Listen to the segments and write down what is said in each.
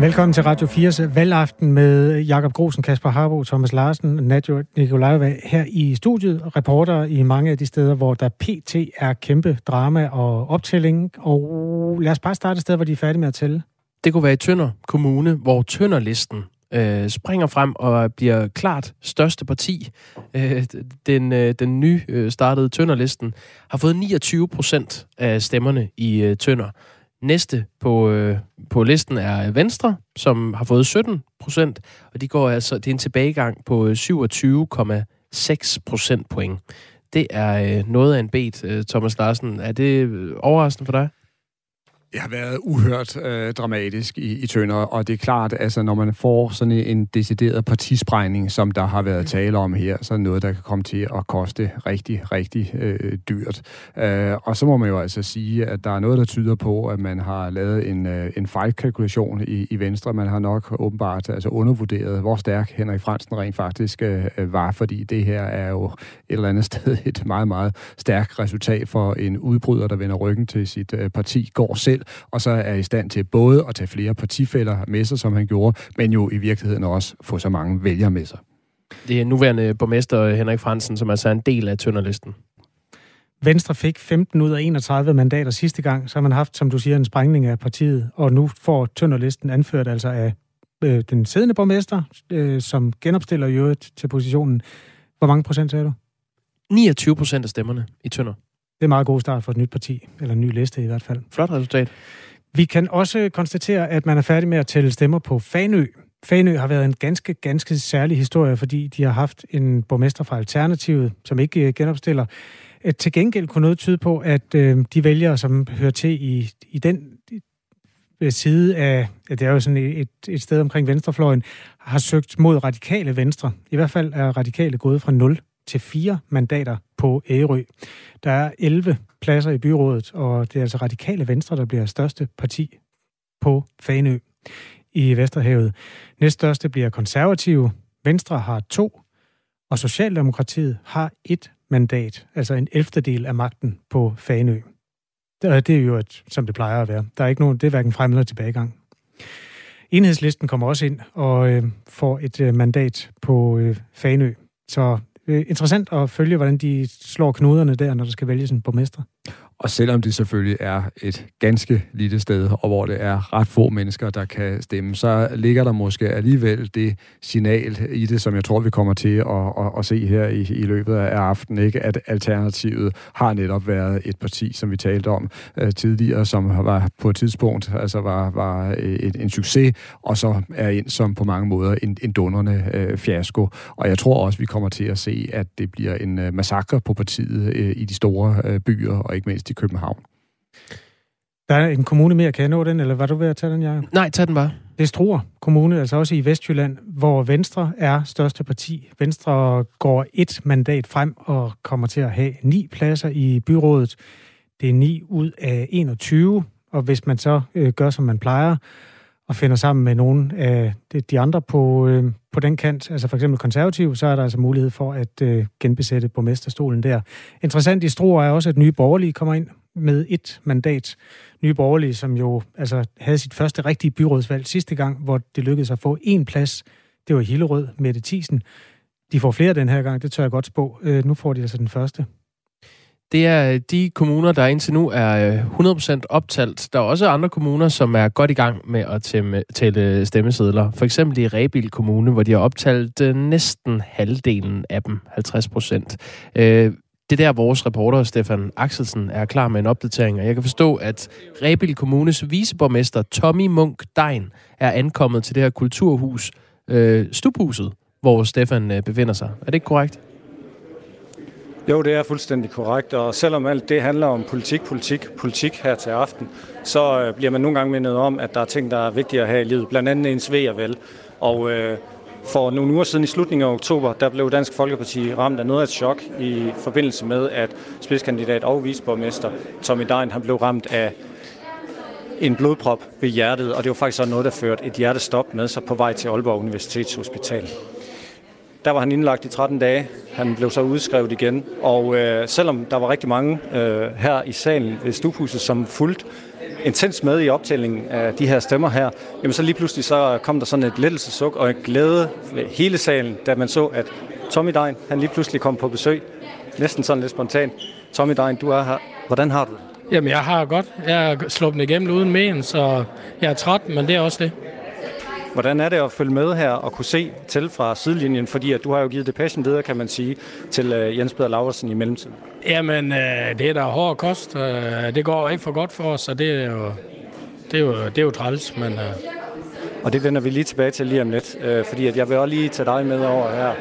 Velkommen til Radio 4's valgaften med Jakob Grosen, Kasper Harbo, Thomas Larsen Nadjo Nikolajeva her i studiet. Reporter i mange af de steder, hvor der pt. er kæmpe drama og optælling. Og lad os bare starte et sted, hvor de er færdige med at tælle. Det kunne være i Tønder Kommune, hvor Tønderlisten øh, springer frem og bliver klart største parti. Øh, den, øh, den nye øh, startede Tønderlisten har fået 29 procent af stemmerne i øh, Tønder. Næste på, øh, på listen er Venstre, som har fået 17 procent, og de går altså, det er en tilbagegang på 27,6 procent point. Det er øh, noget af en bet, øh, Thomas Larsen. Er det øh, overraskende for dig? Det har været uhørt øh, dramatisk i, i Tønder, og det er klart, altså når man får sådan en decideret partisprængning, som der har været tale om her, så er noget, der kan komme til at koste rigtig, rigtig øh, dyrt. Øh, og så må man jo altså sige, at der er noget, der tyder på, at man har lavet en, øh, en fejlkalkulation i, i Venstre. Man har nok åbenbart altså undervurderet, hvor stærk Henrik Fransen rent faktisk øh, var, fordi det her er jo et eller andet sted et meget, meget stærkt resultat for en udbryder, der vender ryggen til sit øh, parti, går selv selv, og så er i stand til både at tage flere partifælder med sig, som han gjorde, men jo i virkeligheden også få så mange vælgere med sig. Det er nuværende borgmester Henrik Fransen, som altså er en del af Tønderlisten. Venstre fik 15 ud af 31 mandater sidste gang, så har man haft, som du siger, en sprængning af partiet, og nu får Tønderlisten anført altså af øh, den siddende borgmester, øh, som genopstiller jo til positionen. Hvor mange procent sagde du? 29 procent af stemmerne i Tønder. Det er en meget god start for et nyt parti, eller en ny liste i hvert fald. Flot resultat. Vi kan også konstatere, at man er færdig med at tælle stemmer på Fanø. Fanø har været en ganske, ganske særlig historie, fordi de har haft en borgmester fra Alternativet, som ikke øh, genopstiller. Til gengæld kunne noget tyde på, at øh, de vælgere, som hører til i, i den side af, ja, det er jo sådan et, et sted omkring venstrefløjen, har søgt mod radikale venstre. I hvert fald er radikale gået fra 0 til fire mandater på Ærø. Der er 11 pladser i byrådet, og det er altså radikale venstre, der bliver største parti på Fanø i Vesterhavet. Næststørste bliver konservative. Venstre har to, og Socialdemokratiet har et mandat, altså en elftedel af magten på Fanø. Det er jo, et, som det plejer at være. Der er ikke nogen, det er hverken frem eller tilbagegang. Enhedslisten kommer også ind og øh, får et øh, mandat på øh, Fanø. Så øh, interessant at følge, hvordan de slår knuderne der, når der skal vælges en borgmester. Og selvom det selvfølgelig er et ganske lille sted, og hvor det er ret få mennesker, der kan stemme, så ligger der måske alligevel det signal i det, som jeg tror, vi kommer til at, at, at se her i, i løbet af aftenen, ikke? at Alternativet har netop været et parti, som vi talte om uh, tidligere, som var på et tidspunkt altså var, var et, en succes, og så er ind som på mange måder en, en dundrende uh, fiasko. Og jeg tror også, vi kommer til at se, at det bliver en uh, massakre på partiet uh, i de store uh, byer, og ikke mindst i København. Der er en kommune mere, kan jeg nå den, eller var du ved at tage den, Jacob? Nej, tag den bare. Det er Struer Kommune, altså også i Vestjylland, hvor Venstre er største parti. Venstre går et mandat frem og kommer til at have ni pladser i byrådet. Det er ni ud af 21, og hvis man så øh, gør, som man plejer, og finder sammen med nogle af de andre på, øh, på den kant, altså for eksempel konservativ, så er der altså mulighed for at øh, genbesætte borgmesterstolen der. Interessant i Struer er også, at nye borgerlige kommer ind med et mandat. Nye Borgerlige, som jo altså, havde sit første rigtige byrådsvalg sidste gang, hvor det lykkedes at få en plads. Det var Hillerød, Mette Thiesen. De får flere den her gang, det tør jeg godt spå. Øh, nu får de altså den første. Det er øh, de kommuner, der indtil nu er øh, 100% optalt. Der er også andre kommuner, som er godt i gang med at tælle stemmesedler. For eksempel i Rebil Kommune, hvor de har optalt øh, næsten halvdelen af dem, 50%. Det er der, vores reporter Stefan Axelsen er klar med en opdatering, og jeg kan forstå, at Rebil Kommunes viceborgmester Tommy Munk Dein er ankommet til det her kulturhus, øh, Stubhuset, hvor Stefan befinder sig. Er det ikke korrekt? Jo, det er fuldstændig korrekt, og selvom alt det handler om politik, politik, politik her til aften, så øh, bliver man nogle gange mindet om, at der er ting, der er vigtige at have i livet, blandt andet ens ved og vel. Og øh, for nogle uger siden i slutningen af oktober, der blev Dansk Folkeparti ramt af noget af et chok i forbindelse med, at spidskandidat og visborgmester Tommy Dein han blev ramt af en blodprop ved hjertet, og det var faktisk også noget, der førte et hjertestop med sig på vej til Aalborg Universitetshospital. Der var han indlagt i 13 dage. Han blev så udskrevet igen. Og øh, selvom der var rigtig mange øh, her i salen ved Stubhuset, som fulgte intens med i optællingen af de her stemmer her, jamen så lige pludselig så kom der sådan et lettelsesuk og en glæde ved hele salen, da man så, at Tommy Dein, han lige pludselig kom på besøg. Næsten sådan lidt spontant. Tommy Dein, du er her. Hvordan har du det? Jamen, jeg har godt. Jeg er sluppet igennem uden men, så jeg er træt, men det er også det. Hvordan er det at følge med her og kunne se til fra sidelinjen? Fordi at du har jo givet det passion videre, kan man sige, til uh, Jens Peder Laversen i mellemtiden. Jamen, øh, det er da hård kost. Øh, det går ikke for godt for os, så det er jo, det er jo, det er jo træls. Men, øh. Og det vender vi lige tilbage til lige om lidt, øh, fordi at jeg vil også lige tage dig med over her.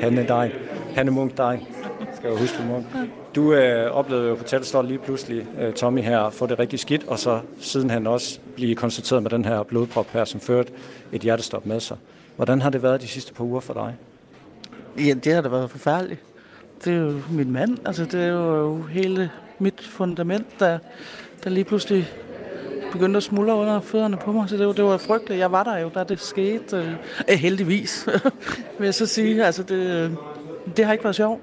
Hanne dig. Hanne Munk dig. Skal jeg huske Munk. Du øh, oplevede jo på Tættelstål lige pludselig øh, Tommy her få det rigtig skidt, og så siden han også blive konstateret med den her blodprop her, som førte et hjertestop med sig. Hvordan har det været de sidste par uger for dig? Ja, det har da været forfærdeligt. Det er jo min mand, altså det er jo hele mit fundament, der, der lige pludselig begyndte at smuldre under fødderne på mig, så det var, det var frygteligt. Jeg var der jo, da det skete. Øh, heldigvis, vil jeg så sige. Altså det, øh, det har ikke været sjovt.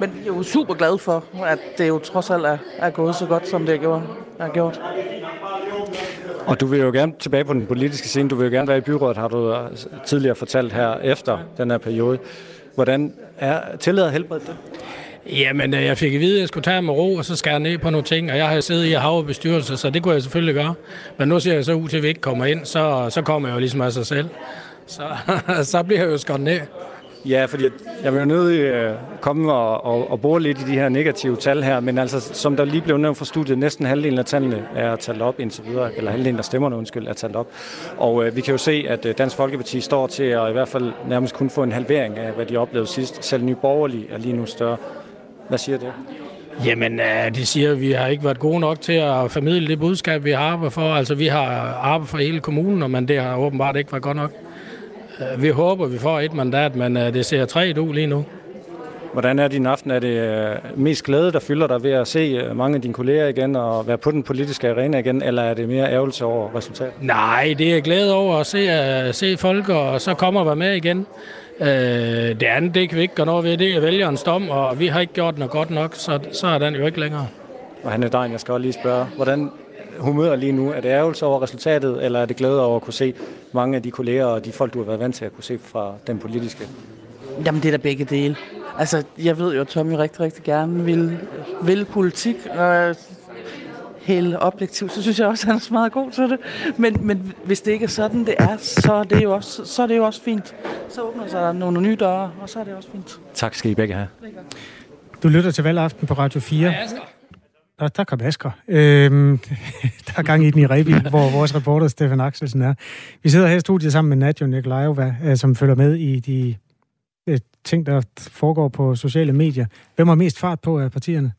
Men jeg er jo super glad for, at det jo trods alt er, er gået så godt, som det er gjort. Er gjort. Og du vil jo gerne tilbage på den politiske scene. Du vil jo gerne være i byrådet, har du tidligere fortalt her efter den her periode. Hvordan er tillader helbredet det? Jamen, øh, jeg fik at vide, at jeg skulle tage med ro, og så skære ned på nogle ting, og jeg har siddet i Havre bestyrelse, så det kunne jeg selvfølgelig gøre. Men nu ser jeg så ud til, at vi ikke kommer ind, så, så kommer jeg jo ligesom af sig selv. Så, så bliver jeg jo skåret ned. Ja, fordi jeg vil jo nødt øh, komme og, og, og bore lidt i de her negative tal her, men altså, som der lige blev nævnt fra studiet, næsten halvdelen af tallene er talt op indtil videre, eller halvdelen af stemmerne, undskyld, er talt op. Og øh, vi kan jo se, at øh, Dansk Folkeparti står til at i hvert fald nærmest kun få en halvering af, hvad de oplevede sidst. Selv Nye Borgerlige er lige nu større. Hvad siger det? Jamen, øh, de siger, at vi har ikke været gode nok til at formidle det budskab, vi har arbejdet for. Altså, vi har arbejdet for hele kommunen, men det har åbenbart ikke været godt nok. Øh, vi håber, vi får et mandat, men øh, det ser træt ud lige nu. Hvordan er din aften? Er det øh, mest glæde, der fylder dig ved at se mange af dine kolleger igen og være på den politiske arena igen, eller er det mere ærgelse over resultatet? Nej, det er glæde over at se, se folk, og så kommer vi med igen. det andet, det kan vi ikke gøre noget ved, det er vælgerens dom, og vi har ikke gjort noget godt nok, så, så er den jo ikke længere. Og han er dig, jeg skal også lige spørge, hvordan humør lige nu? Er det ærgelse over resultatet, eller er det glæde over at kunne se mange af de kolleger og de folk, du har været vant til at kunne se fra den politiske? Jamen, det er da begge dele. Altså, jeg ved jo, at Tommy rigtig, rigtig gerne vil, vil politik, og helt objektivt, så synes jeg også, at han er så meget god til det. Men, men hvis det ikke er sådan, det er, så er det jo også, så er det jo også fint. Så åbner sig nogle nye døre, og så er det også fint. Tak skal I begge have. Du lytter til valgaften på Radio 4. Ja, der, der kom Asger. Øhm, der er gang i den i Rebild, hvor vores reporter Stefan Axelsen er. Vi sidder her i studiet sammen med Nadjo Nikolajova, øh, som følger med i de øh, ting, der foregår på sociale medier. Hvem har mest fart på af partierne?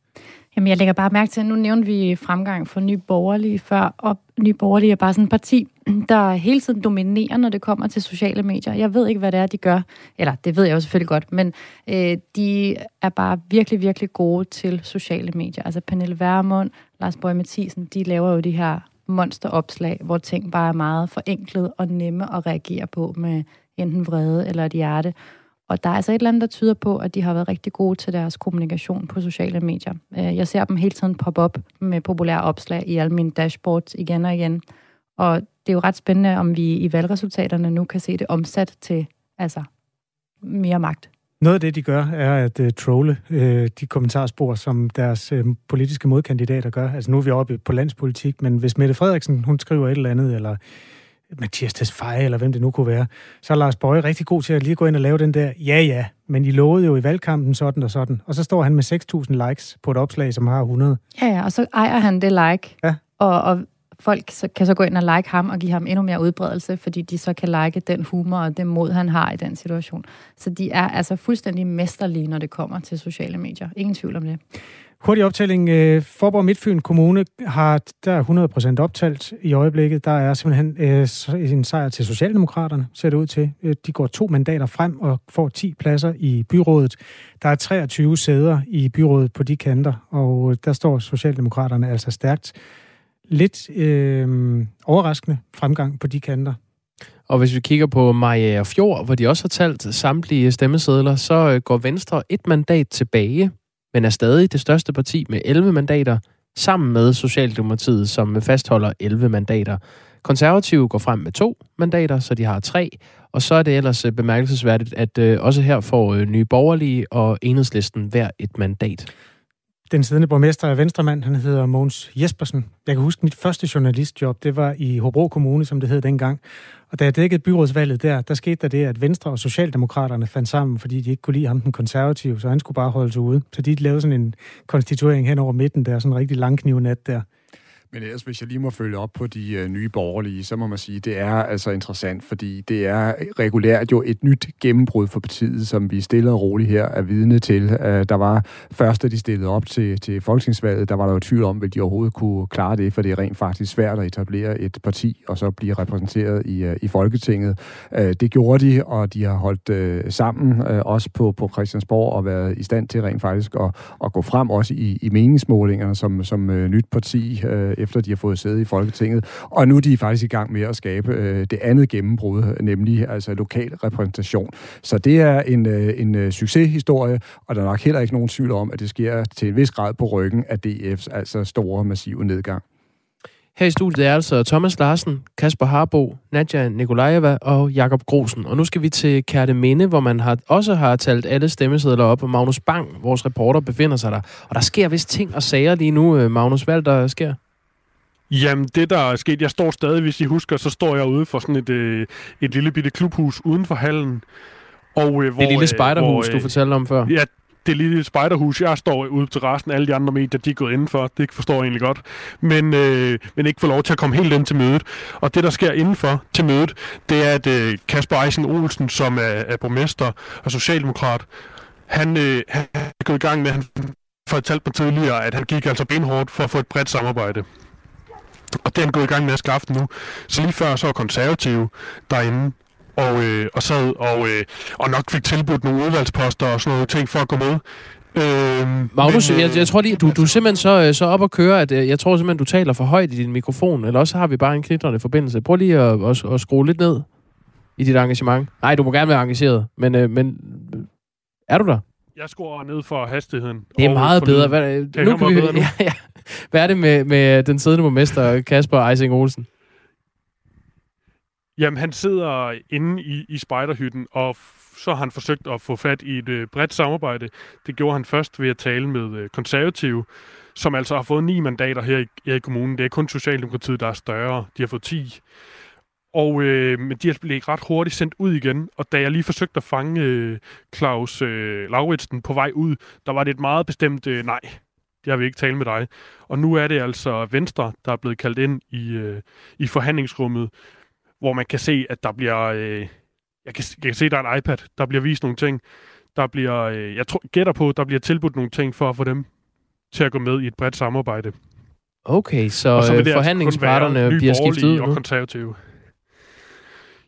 Jamen, jeg lægger bare mærke til, at nu nævnte vi fremgang for Nye Borgerlige før, og Nye Borgerlige er bare sådan et parti, der hele tiden dominerer, når det kommer til sociale medier. Jeg ved ikke, hvad det er, de gør. Eller, det ved jeg jo selvfølgelig godt, men øh, de er bare virkelig, virkelig gode til sociale medier. Altså, Pernille Værmund, Lars Borg Mathisen, de laver jo de her monsteropslag, hvor ting bare er meget forenklet og nemme at reagere på med enten vrede eller et hjerte. Og der er altså et eller andet, der tyder på, at de har været rigtig gode til deres kommunikation på sociale medier. Øh, jeg ser dem hele tiden poppe op med populære opslag i alle mine dashboards igen og igen. Og det er jo ret spændende, om vi i valgresultaterne nu kan se det omsat til altså mere magt. Noget af det, de gør, er at uh, trolle uh, de kommentarspor, som deres uh, politiske modkandidater gør. Altså nu er vi oppe på landspolitik, men hvis Mette Frederiksen, hun skriver et eller andet, eller Mathias Tesfaye, eller hvem det nu kunne være, så er Lars Bøje rigtig god til at lige gå ind og lave den der, ja ja, men I lovede jo i valgkampen sådan og sådan. Og så står han med 6.000 likes på et opslag, som har 100. Ja, ja, og så ejer han det like. Ja. Og, og folk så, kan så gå ind og like ham og give ham endnu mere udbredelse, fordi de så kan like den humor og det mod, han har i den situation. Så de er altså fuldstændig mesterlige, når det kommer til sociale medier. Ingen tvivl om det. Hurtig optælling. Øh, Forborg Midtfyn Kommune har der 100% optalt i øjeblikket. Der er simpelthen øh, en sejr til Socialdemokraterne, ser det ud til. Øh, de går to mandater frem og får 10 pladser i byrådet. Der er 23 sæder i byrådet på de kanter, og øh, der står Socialdemokraterne altså stærkt. Lidt øh, overraskende fremgang på de kanter. Og hvis vi kigger på Maja Fjord, hvor de også har talt samtlige stemmesedler, så øh, går Venstre et mandat tilbage, men er stadig det største parti med 11 mandater, sammen med Socialdemokratiet, som fastholder 11 mandater. Konservative går frem med to mandater, så de har tre. Og så er det ellers øh, bemærkelsesværdigt, at øh, også her får Nye Borgerlige og Enhedslisten hver et mandat. Den siddende borgmester er venstremand, han hedder Mogens Jespersen. Jeg kan huske, mit første journalistjob, det var i Hobro Kommune, som det hed dengang. Og da jeg dækkede byrådsvalget der, der skete der det, at Venstre og Socialdemokraterne fandt sammen, fordi de ikke kunne lide ham, den konservative, så han skulle bare holde sig ude. Så de lavede sådan en konstituering hen over midten der, sådan en rigtig langknivnat der. Men ellers, hvis jeg lige må følge op på de øh, nye borgerlige, så må man sige, det er altså interessant, fordi det er regulært jo et nyt gennembrud for partiet, som vi stille og roligt her er vidne til. Øh, der var først, da de stillede op til, til folketingsvalget, der var der jo tvivl om, vil de overhovedet kunne klare det, for det er rent faktisk svært at etablere et parti, og så blive repræsenteret i, øh, i Folketinget. Øh, det gjorde de, og de har holdt øh, sammen, øh, også på, på Christiansborg, og været i stand til rent faktisk at, at gå frem også i, i meningsmålingerne som, som øh, nyt parti, øh, efter de har fået sæde i Folketinget. Og nu er de faktisk i gang med at skabe øh, det andet gennembrud, nemlig altså lokal repræsentation. Så det er en, øh, en øh, succeshistorie, og der er nok heller ikke nogen tvivl om, at det sker til en vis grad på ryggen af DF's altså store, massive nedgang. Her i studiet er altså Thomas Larsen, Kasper Harbo, Nadja Nikolajeva og Jakob Grosen. Og nu skal vi til Kærte Minde, hvor man har, også har talt alle stemmesedler op, og Magnus Bang, vores reporter, befinder sig der. Og der sker vist ting og sager lige nu, øh, Magnus. Hvad der sker? Jamen, det der er sket, jeg står stadig, hvis I husker, så står jeg ude for sådan et, øh, et lille bitte klubhus uden for hallen. Og, øh, hvor, det lille øh, spejderhus, hvor, øh, du fortalte om før. Ja, det lille spejderhus, jeg står ude til resten af alle de andre medier, de er gået indenfor. Det forstår jeg egentlig godt. Men, øh, men ikke få lov til at komme helt ind til mødet. Og det, der sker indenfor til mødet, det er, at øh, Kasper Eisen Olsen, som er, er borgmester og socialdemokrat, han, øh, han er gået i gang med, han fortalte mig tidligere, at han gik altså benhårdt for at få et bredt samarbejde. Og det er han gået i gang med at skaffe nu. Så lige før så var konservative derinde, og, øh, og sad og, øh, og nok fik tilbudt nogle udvalgsposter og sådan noget ting for at gå med. Øh, Magnus, men, øh, jeg, jeg tror lige, du, du er simpelthen så, øh, så op at køre, at øh, jeg tror simpelthen, du taler for højt i din mikrofon, eller også har vi bare en knitrende forbindelse. Prøv lige at, at, at skrue lidt ned i dit engagement. Nej, du må gerne være engageret, men, øh, men er du der? Jeg skruer ned for hastigheden. Det er meget bedre. Hvad, det nu kan vi, bedre nu. Ja, ja. Hvad er det med, med den siddende borgmester, Kasper Eising Olsen? Jamen, han sidder inde i, i spejderhytten, og så har han forsøgt at få fat i et øh, bredt samarbejde. Det gjorde han først ved at tale med øh, konservative, som altså har fået ni mandater her i, her i kommunen. Det er kun Socialdemokratiet, der er større. De har fået 10. Og øh, men de er blevet ret hurtigt sendt ud igen, og da jeg lige forsøgte at fange øh, Claus øh, Lauritsen på vej ud, der var det et meget bestemt øh, nej det har vi ikke talt med dig. Og nu er det altså Venstre, der er blevet kaldt ind i, øh, i forhandlingsrummet, hvor man kan se, at der bliver... Øh, jeg, kan, jeg kan se, at der er en iPad. Der bliver vist nogle ting. Der bliver, øh, jeg tror, gætter på, der bliver tilbudt nogle ting for at få dem til at gå med i et bredt samarbejde. Okay, så, så altså forhandlingsparterne altså bliver skiftet ud og konservative.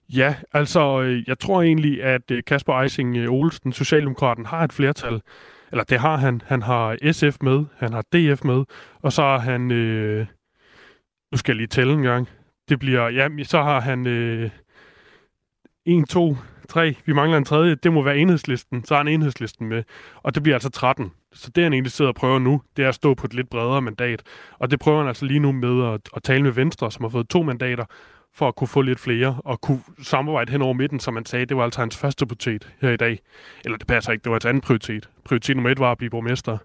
Ja, altså, øh, jeg tror egentlig, at øh, Kasper Eising øh, Olsen, Socialdemokraten, har et flertal eller det har han. Han har SF med, han har DF med, og så har han, øh, nu skal jeg lige tælle en gang, det bliver, ja, så har han øh, 1, 2, 3, vi mangler en tredje, det må være enhedslisten, så har han enhedslisten med, og det bliver altså 13. Så det han egentlig sidder og prøver nu, det er at stå på et lidt bredere mandat, og det prøver han altså lige nu med at, at tale med Venstre, som har fået to mandater, for at kunne få lidt flere og kunne samarbejde hen over midten, som man sagde, det var altså hans første prioritet her i dag. Eller det passer ikke, det var hans anden prioritet. Prioritet nummer et var at blive borgmester.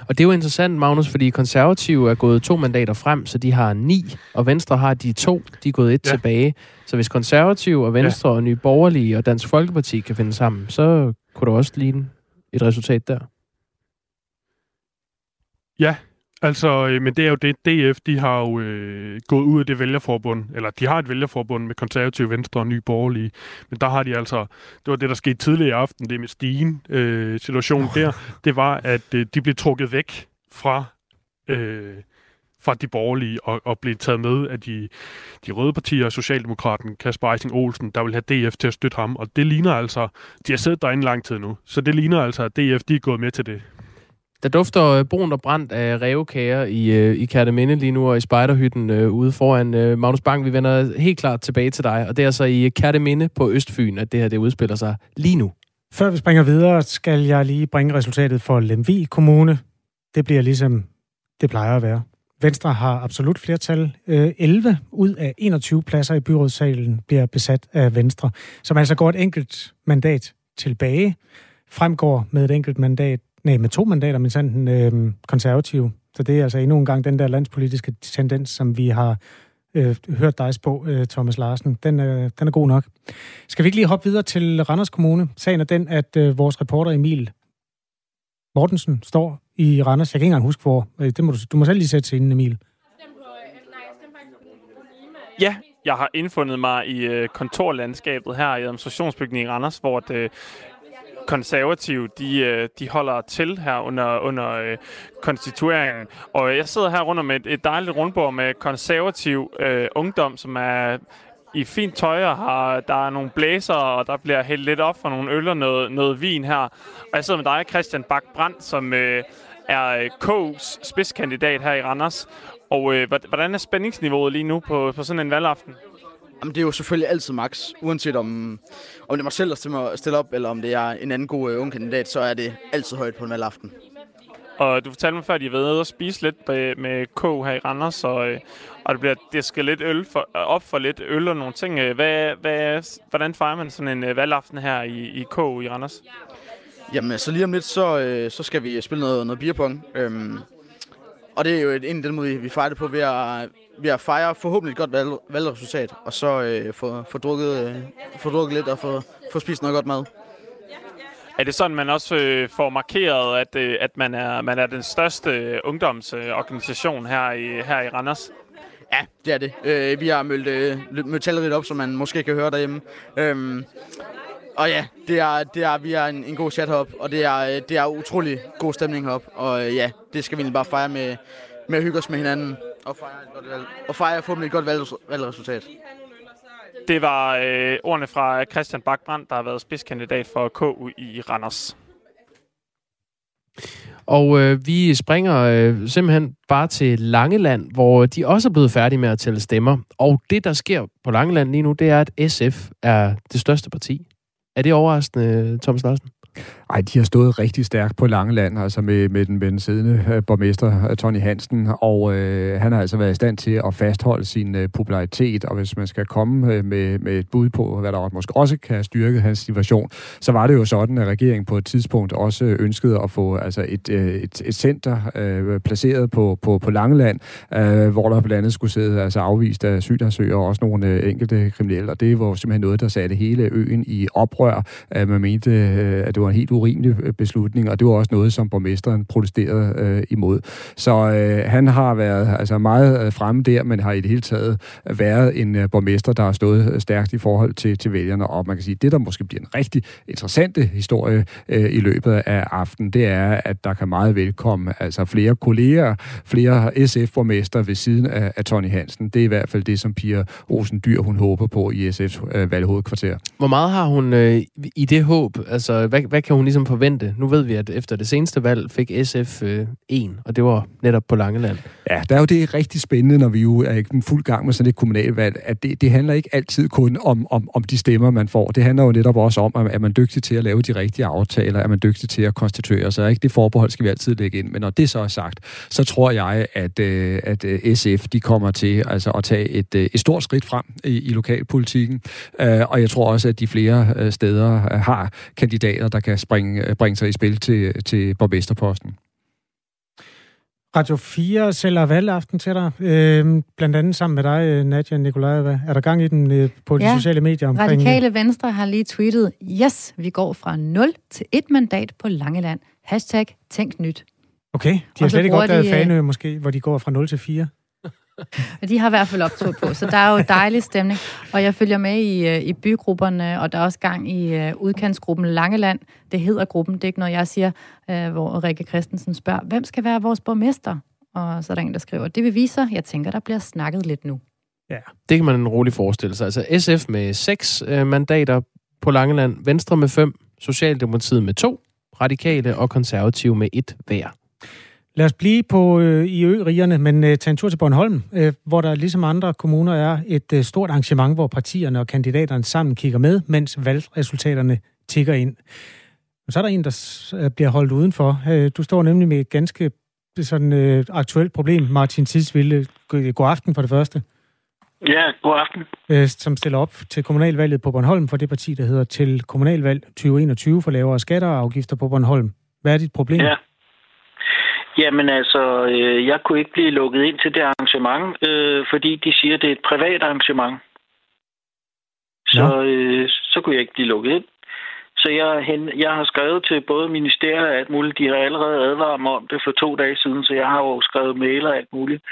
Og det er jo interessant, Magnus, fordi konservative er gået to mandater frem, så de har ni, og Venstre har de to, de er gået et ja. tilbage. Så hvis konservative og Venstre ja. og Nye Borgerlige og Dansk Folkeparti kan finde sammen, så kunne der også ligne et resultat der. Ja, Altså, øh, men det er jo det, DF, de har jo øh, gået ud af det vælgerforbund, eller de har et vælgerforbund med konservative venstre og nye borgerlige, men der har de altså, det var det, der skete tidligere i aften, det med Stigen øh, situationen oh. der, det var, at øh, de blev trukket væk fra, øh, fra de borgerlige og, og blev taget med af de, de røde partier, Socialdemokraten Kasper Eising Olsen, der vil have DF til at støtte ham, og det ligner altså, de har siddet derinde lang tid nu, så det ligner altså, at DF, de er gået med til det. Der dufter øh, brun og brændt af revkager i, øh, i Kærteminde lige nu, og i spejderhytten øh, ude foran øh, Magnus Bang. Vi vender helt klart tilbage til dig, og det er så i øh, Kærteminde på Østfyn, at det her det udspiller sig lige nu. Før vi springer videre, skal jeg lige bringe resultatet for Lemvi Kommune. Det bliver ligesom det plejer at være. Venstre har absolut flertal. Øh, 11 ud af 21 pladser i byrådssalen bliver besat af Venstre, som altså går et enkelt mandat tilbage, fremgår med et enkelt mandat nej, med to mandater, men sådan den øh, konservative. Så det er altså endnu en gang den der landspolitiske tendens, som vi har øh, hørt dig på, øh, Thomas Larsen. Den, øh, den er god nok. Skal vi ikke lige hoppe videre til Randers Kommune? Sagen er den, at øh, vores reporter Emil Mortensen står i Randers. Jeg kan ikke engang huske, hvor. Øh, det må du, du må selv lige sætte scenen, Emil. Ja, jeg har indfundet mig i øh, kontorlandskabet her i administrationsbygningen i Randers, hvor det konservative, de, øh, de holder til her under, under øh, konstitueringen. Og jeg sidder her rundt om et, et dejligt rundbord med konservativ øh, ungdom, som er i fint tøj, og har, der er nogle blæser, og der bliver hældt lidt op for nogle øl og noget, noget vin her. Og jeg sidder med dig, Christian Bak Brandt, som øh, er øh, K's spidskandidat her i Randers. Og øh, hvordan er spændingsniveauet lige nu på, på sådan en valgaften? Jamen, det er jo selvfølgelig altid max. Uanset om, om det er mig selv, der stiller op, eller om det er en anden god uh, ung kandidat, så er det altid højt på en valgaften. Og du fortalte mig før, at I har været at spise lidt med, med K her i Randers, og, øh, og det bliver det skal lidt øl for, op for lidt øl og nogle ting. Hvad, hvad, hvordan fejrer man sådan en valgaften her i, i K i Randers? Jamen, så lige om lidt, så, så skal vi spille noget, noget beerpong. Øhm, og det er jo en af måde, vi fejrer på ved at, ved at fejre forhåbentlig et godt valg, valgresultat, og så øh, få, få, drukket, øh, få drukket lidt og få, få spist noget godt mad. Er det sådan, man også øh, får markeret, at, øh, at man, er, man er den største øh, ungdomsorganisation her i, her i Randers? Ja, det er det. Øh, vi har mødt, øh, mødt talrigt op, som man måske kan høre derhjemme. Øhm, og ja, det er, det er, vi er en, en god chat heroppe, og det er, øh, det er utrolig god stemning heroppe. Og øh, ja, det skal vi egentlig bare fejre med, med at hygge os med hinanden og fejre, et godt valg, og fejre forhåbentlig et godt valg, valgresultat. Det var øh, ordene fra Christian Bakbrand, der har været spidskandidat for KU i Randers. Og øh, vi springer øh, simpelthen bare til Langeland, hvor de også er blevet færdige med at tælle stemmer. Og det, der sker på Langeland lige nu, det er, at SF er det største parti. Er det overraskende, Thomas Larsen? Ej, de har stået rigtig stærkt på Langeland, altså med, med, den, med den siddende øh, borgmester øh, Tony Hansen, og øh, han har altså været i stand til at fastholde sin øh, popularitet, og hvis man skal komme øh, med, med et bud på, hvad der måske også kan styrke hans situation, så var det jo sådan, at regeringen på et tidspunkt også ønskede at få altså et, øh, et, et center øh, placeret på, på, på Langeland, øh, hvor der blandt andet skulle sidde altså afvist af asylansøgere og også nogle øh, enkelte kriminelle, og det var simpelthen noget, der satte hele øen i oprør. Øh, man mente, øh, at det var en helt urimelig øh, beslutning, og det var også noget, som borgmesteren protesterede øh, imod. Så øh, han har været altså meget øh, fremme der, men har i det hele taget været en øh, borgmester, der har stået øh, stærkt i forhold til, til vælgerne, og man kan sige, det der måske bliver en rigtig interessante historie øh, i løbet af aftenen, det er, at der kan meget velkomme altså flere kolleger, flere SF-borgmester ved siden af, af Tony Hansen. Det er i hvert fald det, som Pia Rosen Dyr, hun håber på i SF's øh, valghovedkvarter. Hvor meget har hun øh, i det håb? Altså, hvad, hvad kan hun ligesom forvente? Nu ved vi, at efter det seneste valg fik SF øh, en, og det var netop på Langeland. Ja, der er jo det rigtig spændende, når vi jo er i fuld gang med sådan et kommunalvalg, at det, det handler ikke altid kun om, om, om de stemmer, man får. Det handler jo netop også om, at er man dygtig til at lave de rigtige aftaler, er man dygtig til at konstituere sig. Ikke? Det forbehold skal vi altid lægge ind. Men når det så er sagt, så tror jeg, at, øh, at øh, SF de kommer til altså, at tage et, øh, et stort skridt frem i, i lokalpolitikken. Øh, og jeg tror også, at de flere øh, steder har kandidater, der kan springe, bringe sig i spil til, til borgmesterposten. Radio 4 sælger valgaften til dig, øh, blandt andet sammen med dig, øh, Nadia Nikolajeva. Er der gang i den øh, på de ja, sociale medier? Omkring... Radikale Venstre har lige tweetet, yes, vi går fra 0 til 1 mandat på Langeland. Hashtag tænk nyt. Okay, de har slet ikke opdaget de, Fanø måske, hvor de går fra 0 til 4. De har i hvert fald optur på, så der er jo dejlig stemning. Og jeg følger med i, øh, i bygrupperne, og der er også gang i uh, udkantsgruppen Langeland. Det hedder gruppen, det er ikke noget, jeg siger, uh, hvor Rikke Christensen spørger, hvem skal være vores borgmester? Og så er der en, der skriver, det vil vise sig. Jeg tænker, der bliver snakket lidt nu. Ja, det kan man roligt forestille sig. Altså SF med seks uh, mandater på Langeland, Venstre med fem, Socialdemokratiet med to, Radikale og Konservative med et hver. Lad os blive på øh, i ø men øh, tage en tur til Bornholm, øh, hvor der ligesom andre kommuner er et øh, stort arrangement, hvor partierne og kandidaterne sammen kigger med, mens valgresultaterne tigger ind. Og så er der en, der øh, bliver holdt udenfor. Øh, du står nemlig med et ganske sådan øh, aktuelt problem, Martin Tidsvilde. God aften for det første. Ja, god aften. Øh, som stiller op til kommunalvalget på Bornholm for det parti, der hedder til kommunalvalg 2021 for lavere skatter og afgifter på Bornholm. Hvad er dit problem? Ja. Jamen altså, øh, jeg kunne ikke blive lukket ind til det arrangement, øh, fordi de siger, at det er et privat arrangement. Så, ja. øh, så kunne jeg ikke blive lukket ind. Så jeg, hen, jeg har skrevet til både ministeriet og alt muligt. De har allerede advaret mig om det for to dage siden, så jeg har jo skrevet mail og alt muligt.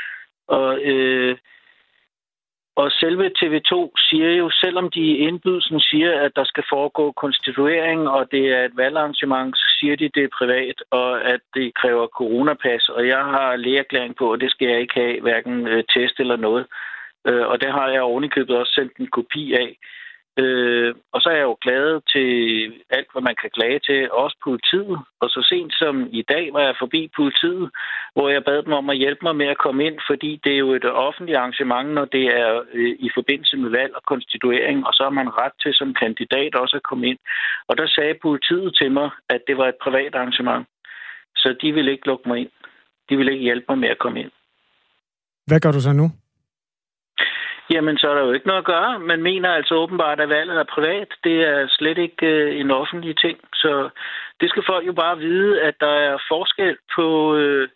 Og øh, og selve TV2 siger jo, selvom de i indbydelsen siger, at der skal foregå konstituering, og det er et valgarrangement, så siger de, det er privat, og at det kræver coronapas. Og jeg har lægerklæring på, at det skal jeg ikke have, hverken øh, test eller noget. Øh, og det har jeg ovenikøbet også sendt en kopi af. Øh, og så er jeg jo glad til alt, hvad man kan klage til, også politiet. Og så sent som i dag var jeg forbi politiet, hvor jeg bad dem om at hjælpe mig med at komme ind, fordi det er jo et offentligt arrangement, når det er øh, i forbindelse med valg og konstituering, og så har man ret til som kandidat også at komme ind. Og der sagde politiet til mig, at det var et privat arrangement. Så de ville ikke lukke mig ind. De ville ikke hjælpe mig med at komme ind. Hvad gør du så nu? Jamen, så er der jo ikke noget at gøre. Man mener altså åbenbart, at valget er privat. Det er slet ikke øh, en offentlig ting. Så det skal folk jo bare vide, at der er forskel på, øh,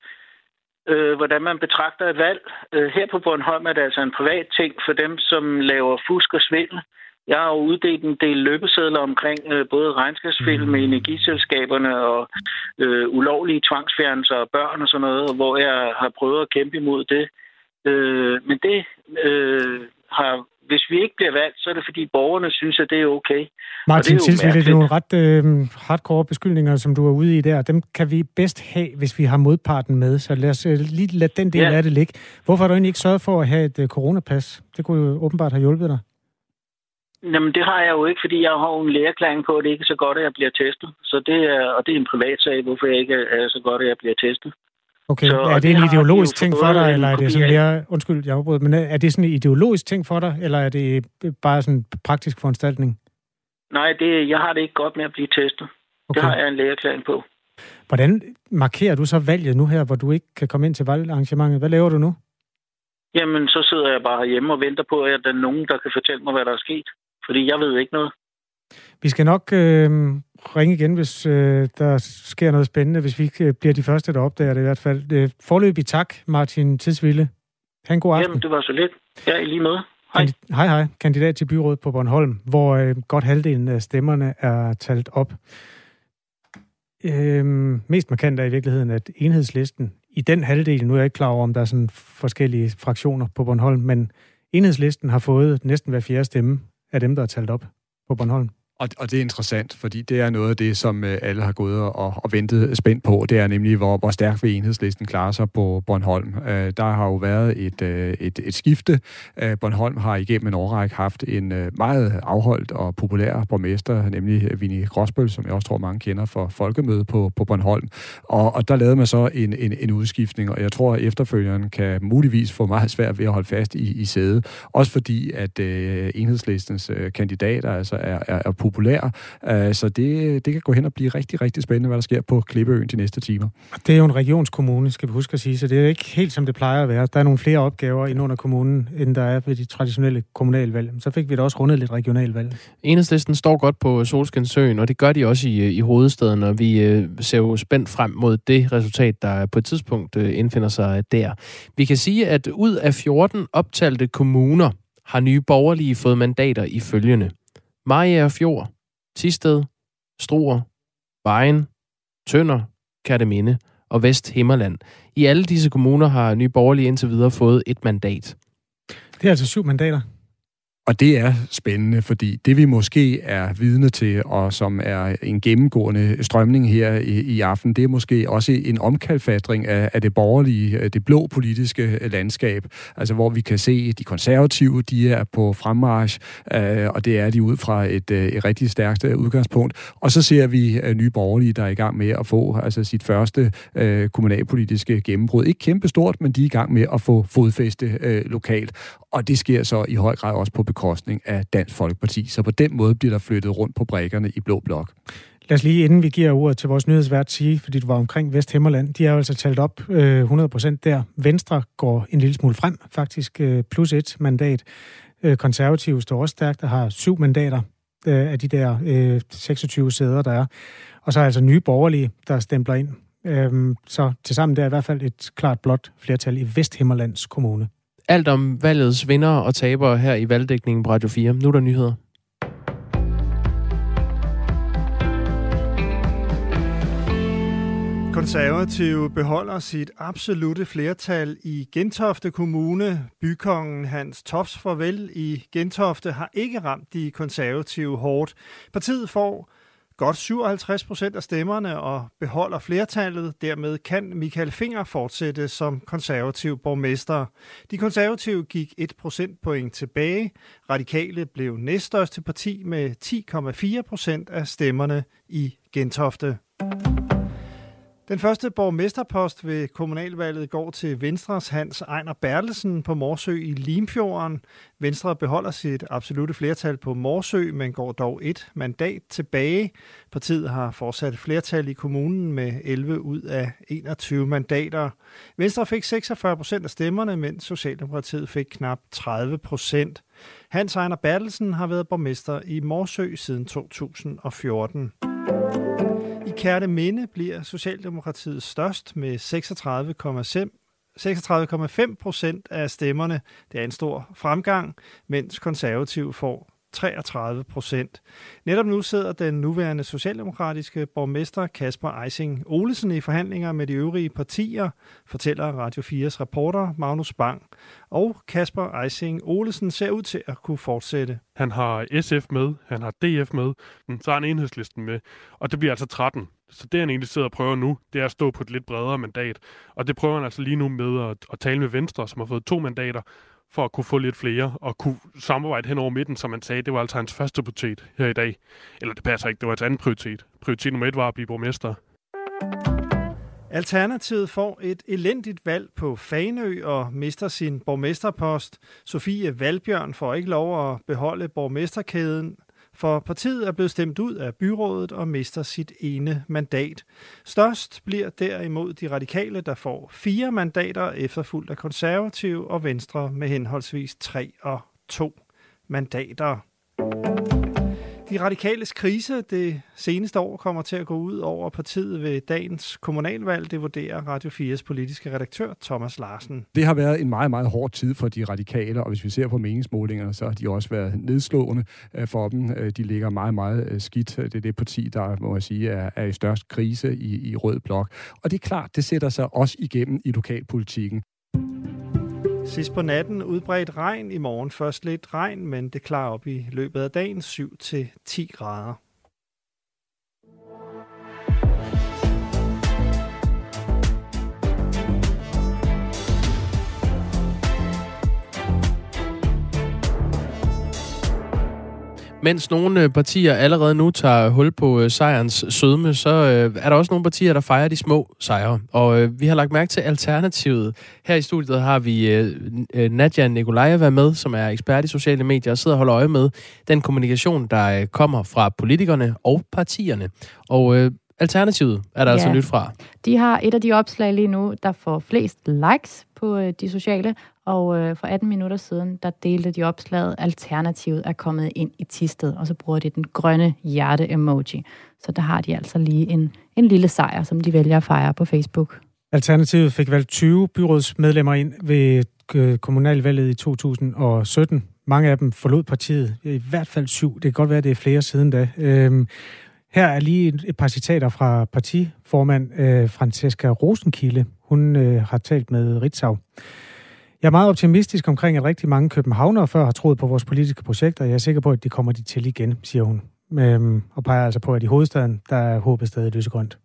øh, hvordan man betragter et valg. Øh, her på Bornholm er det altså en privat ting for dem, som laver fusk og svindel. Jeg har jo uddelt en del løbesedler omkring øh, både regnskabsfilm med energiselskaberne og øh, ulovlige tvangsfjernelser af børn og sådan noget, hvor jeg har prøvet at kæmpe imod det. Øh, men det øh, har hvis vi ikke bliver valgt, så er det fordi borgerne synes, at det er okay. Martin Tilsville, det er nogle ret øh, hardcore beskyldninger, som du er ude i der. Dem kan vi bedst have, hvis vi har modparten med. Så lad os øh, lige lade den del ja. af det ligge. Hvorfor har du egentlig ikke sørget for at have et øh, coronapas? Det kunne jo åbenbart have hjulpet dig. Jamen, det har jeg jo ikke, fordi jeg har en lægerklæring på, at det ikke er så godt, at jeg bliver testet. Så det er, og det er en privat sag, hvorfor jeg ikke er så godt, at jeg bliver testet. Okay, så, er det en ideologisk ting for dig, eller er det sådan mere... Undskyld, jeg afbryder, men er det sådan en ideologisk ting for dig, eller er det bare sådan en praktisk foranstaltning? Nej, det, jeg har det ikke godt med at blive testet. Okay. Det har jeg en lægerklæring på. Hvordan markerer du så valget nu her, hvor du ikke kan komme ind til valgarrangementet? Hvad laver du nu? Jamen, så sidder jeg bare hjemme og venter på, at der er nogen, der kan fortælle mig, hvad der er sket. Fordi jeg ved ikke noget. Vi skal nok øh, ringe igen, hvis øh, der sker noget spændende, hvis vi ikke øh, bliver de første, der opdager det i hvert fald. Øh, forløbig tak, Martin Tidsville. Ha' en god aften. Jamen, det var så lidt. Ja, i lige med. Hej. Kandid- hej, hej. Kandidat til byrådet på Bornholm, hvor øh, godt halvdelen af stemmerne er talt op. Øh, mest markant er i virkeligheden, at enhedslisten i den halvdel, nu er jeg ikke klar over, om der er sådan forskellige fraktioner på Bornholm, men enhedslisten har fået næsten hver fjerde stemme af dem, der er talt op på Bornholm. Og, og det er interessant, fordi det er noget af det, som øh, alle har gået og, og ventet spændt på. Det er nemlig, hvor, hvor stærk vil enhedslisten klare sig på Bornholm. Øh, der har jo været et, øh, et, et skifte. Øh, Bornholm har igennem en årrække haft en øh, meget afholdt og populær borgmester, nemlig øh, Vinnie Gråsbøl, som jeg også tror, mange kender for folkemødet på, på Bornholm. Og, og der lavede man så en, en, en udskiftning, og jeg tror, at efterfølgeren kan muligvis få meget svært ved at holde fast i, i sædet. Også fordi, at øh, enhedslistens øh, kandidater altså er, er, er populær. Uh, så det, det kan gå hen og blive rigtig, rigtig spændende, hvad der sker på Klippeøen de næste timer. Det er jo en regionskommune, skal vi huske at sige, så det er ikke helt som det plejer at være. Der er nogle flere opgaver ind under kommunen, end der er ved de traditionelle kommunalvalg. Så fik vi da også rundet lidt regionalvalg. Enhedslisten står godt på Solskinsøen, og det gør de også i, i hovedstaden, og vi øh, ser jo spændt frem mod det resultat, der på et tidspunkt øh, indfinder sig der. Vi kan sige, at ud af 14 optalte kommuner har nye borgerlige fået mandater i følgende. Maja Fjord, Tisted, Struer, Vejen, Tønder, Kærteminde og Vest Himmerland. I alle disse kommuner har Nye Borgerlige indtil videre fået et mandat. Det er altså syv mandater. Og det er spændende, fordi det vi måske er vidne til, og som er en gennemgående strømning her i, i aften, det er måske også en omkalfatring af, af det borgerlige, øh, det blå politiske øh, landskab. Altså hvor vi kan se, at de konservative, de er på fremmarsch, øh, og det er de ud fra et, øh, et rigtig stærkt udgangspunkt. Og så ser vi nye borgerlige, der er i gang med at få altså sit første øh, kommunalpolitiske gennembrud. Ikke kæmpestort, men de er i gang med at få fodfæste øh, lokalt. Og det sker så i høj grad også på bekostning af Dansk Folkeparti. Så på den måde bliver der flyttet rundt på brækkerne i Blå Blok. Lad os lige, inden vi giver ordet til vores nyhedsvært, sige, fordi du var omkring Vesthimmerland, de er jo altså talt op øh, 100% der. Venstre går en lille smule frem, faktisk øh, plus et mandat. Øh, konservative står også stærkt og har syv mandater øh, af de der øh, 26 sæder, der er. Og så er altså nye borgerlige, der stempler ind. Øh, så tilsammen der er i hvert fald et klart blåt flertal i Vesthimmerlands Kommune. Alt om valgets vinder og tabere her i valgdækningen på Radio 4. Nu er der nyheder. Konservative beholder sit absolute flertal i Gentofte Kommune. Bykongen Hans Tops farvel i Gentofte har ikke ramt de konservative hårdt. Partiet får godt 57 procent af stemmerne og beholder flertallet. Dermed kan Michael Finger fortsætte som konservativ borgmester. De konservative gik 1 procentpoint tilbage. Radikale blev næststørste parti med 10,4 procent af stemmerne i Gentofte. Den første borgmesterpost ved kommunalvalget går til Venstres Hans Ejner Bertelsen på Morsø i Limfjorden. Venstre beholder sit absolute flertal på Morsø, men går dog et mandat tilbage. Partiet har fortsat flertal i kommunen med 11 ud af 21 mandater. Venstre fik 46 procent af stemmerne, mens Socialdemokratiet fik knap 30 procent. Hans Ejner Bertelsen har været borgmester i Morsø siden 2014. Kærte Minde bliver Socialdemokratiet størst med 36,5 procent af stemmerne. Det er en stor fremgang, mens konservativ får 33 procent. Netop nu sidder den nuværende socialdemokratiske borgmester Kasper Eising Olesen i forhandlinger med de øvrige partier, fortæller Radio 4's reporter Magnus Bang. Og Kasper Eising Olesen ser ud til at kunne fortsætte. Han har SF med, han har DF med, så har han enhedslisten med, og det bliver altså 13. Så det, han egentlig sidder og prøver nu, det er at stå på et lidt bredere mandat. Og det prøver han altså lige nu med at, at tale med Venstre, som har fået to mandater, for at kunne få lidt flere og kunne samarbejde hen over midten, som man sagde. Det var altså hans første prioritet her i dag. Eller det passer ikke, det var hans anden prioritet. Prioritet nummer et var at blive borgmester. Alternativet får et elendigt valg på Fanø og mister sin borgmesterpost. Sofie Valbjørn får ikke lov at beholde borgmesterkæden, for partiet er blevet stemt ud af byrådet og mister sit ene mandat. Størst bliver derimod de radikale, der får fire mandater, efterfulgt af konservative og venstre med henholdsvis tre og to mandater. De radikales krise det seneste år kommer til at gå ud over partiet ved dagens kommunalvalg, det vurderer Radio 4's politiske redaktør Thomas Larsen. Det har været en meget, meget hård tid for de radikale, og hvis vi ser på meningsmålingerne, så har de også været nedslående øh, for dem. Øh, de ligger meget, meget øh, skidt. Det er det parti, der må jeg sige, er, er i størst krise i, i Rød Blok. Og det er klart, det sætter sig også igennem i lokalpolitikken. Sidst på natten udbredt regn. I morgen først lidt regn, men det klarer op i løbet af dagen 7-10 grader. Mens nogle øh, partier allerede nu tager hul på øh, sejrens sødme, så øh, er der også nogle partier, der fejrer de små sejre. Og vi har lagt mærke til alternativet. Her i studiet har vi Nadja Nikolajeva med, som er ekspert i sociale medier og sidder og holder øje med den kommunikation, der kommer fra politikerne og partierne. Og Alternativet er der altså ja. altså nyt fra. De har et af de opslag lige nu, der får flest likes på de sociale, og øh, for 18 minutter siden, der delte de opslaget, Alternativet er kommet ind i tistet, og så bruger de den grønne hjerte-emoji. Så der har de altså lige en, en lille sejr, som de vælger at fejre på Facebook. Alternativet fik valgt 20 byrådsmedlemmer ind ved øh, kommunalvalget i 2017. Mange af dem forlod partiet, i hvert fald syv. Det kan godt være, at det er flere siden da. Øhm, her er lige et par citater fra partiformand øh, Francesca Rosenkilde. Hun øh, har talt med Ritzau. Jeg er meget optimistisk omkring, at rigtig mange københavnere før har troet på vores politiske projekter. Jeg er sikker på, at de kommer de til igen, siger hun. Øhm, og peger altså på, at i hovedstaden, der er håbet stadig lysegrønt.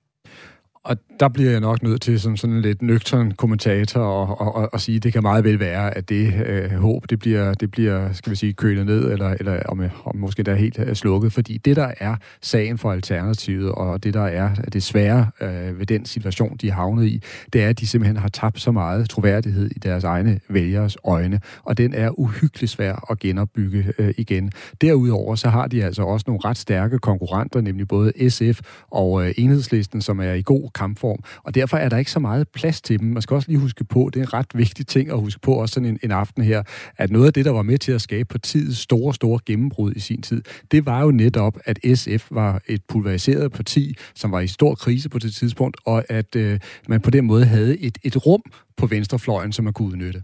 Og der bliver jeg nok nødt til som sådan en lidt nøgtern kommentator og, og, og, og sige, at det kan meget vel være, at det øh, håb, det bliver, det bliver, skal vi sige, kølet ned, eller, eller om, om måske der er helt er slukket. Fordi det, der er sagen for Alternativet, og det, der er det svære øh, ved den situation, de er havnet i, det er, at de simpelthen har tabt så meget troværdighed i deres egne vælgers øjne. Og den er uhyggeligt svær at genopbygge øh, igen. Derudover så har de altså også nogle ret stærke konkurrenter, nemlig både SF og øh, Enhedslisten, som er i god kampform, og derfor er der ikke så meget plads til dem. Man skal også lige huske på, det er en ret vigtig ting at huske på også sådan en, en aften her, at noget af det, der var med til at skabe partiets store, store gennembrud i sin tid, det var jo netop, at SF var et pulveriseret parti, som var i stor krise på det tidspunkt, og at øh, man på den måde havde et, et rum på venstrefløjen, som man kunne udnytte.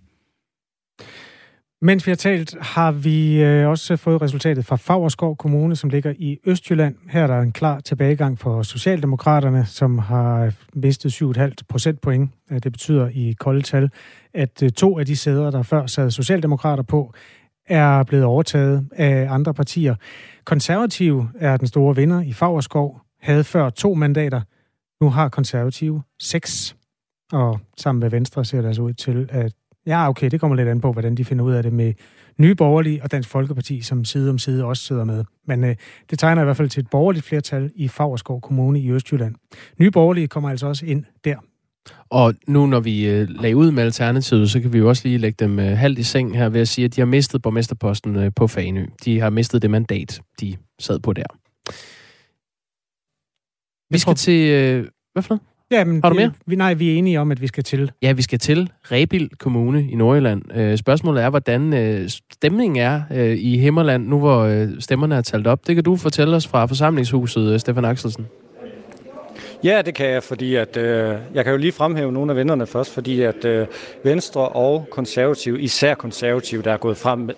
Mens vi har talt, har vi øh, også fået resultatet fra Fagerskov Kommune, som ligger i Østjylland. Her er der en klar tilbagegang for Socialdemokraterne, som har øh, mistet 7,5 procentpoint. Øh, det betyder i kolde tal, at to af de sæder, der før sad Socialdemokrater på, er blevet overtaget af andre partier. Konservative er den store vinder i Fagerskov, havde før to mandater. Nu har konservative seks. Og sammen med Venstre ser det altså ud til, at Ja, okay, det kommer lidt an på, hvordan de finder ud af det med Nye Borgerlige og Dansk Folkeparti, som side om side også sidder med. Men øh, det tegner i hvert fald til et borgerligt flertal i Fagerskov Kommune i Østjylland. Nye Borgerlige kommer altså også ind der. Og nu når vi øh, lagde ud med Alternativet, så kan vi jo også lige lægge dem øh, halvt i seng her ved at sige, at de har mistet borgmesterposten øh, på Fanø. De har mistet det mandat, de sad på der. Vi skal til... Øh, hvad for noget? Ja, men Har du mere? Vi, nej, vi er enige om, at vi skal til. Ja, vi skal til Rebild Kommune i Nordjylland. Øh, spørgsmålet er, hvordan øh, stemningen er øh, i Himmerland, nu hvor øh, stemmerne er talt op. Det kan du fortælle os fra forsamlingshuset, øh, Stefan Axelsen. Ja, det kan jeg, fordi at, øh, jeg kan jo lige fremhæve nogle af vennerne først, fordi at øh, Venstre og Konservative, især Konservative, der er gået frem med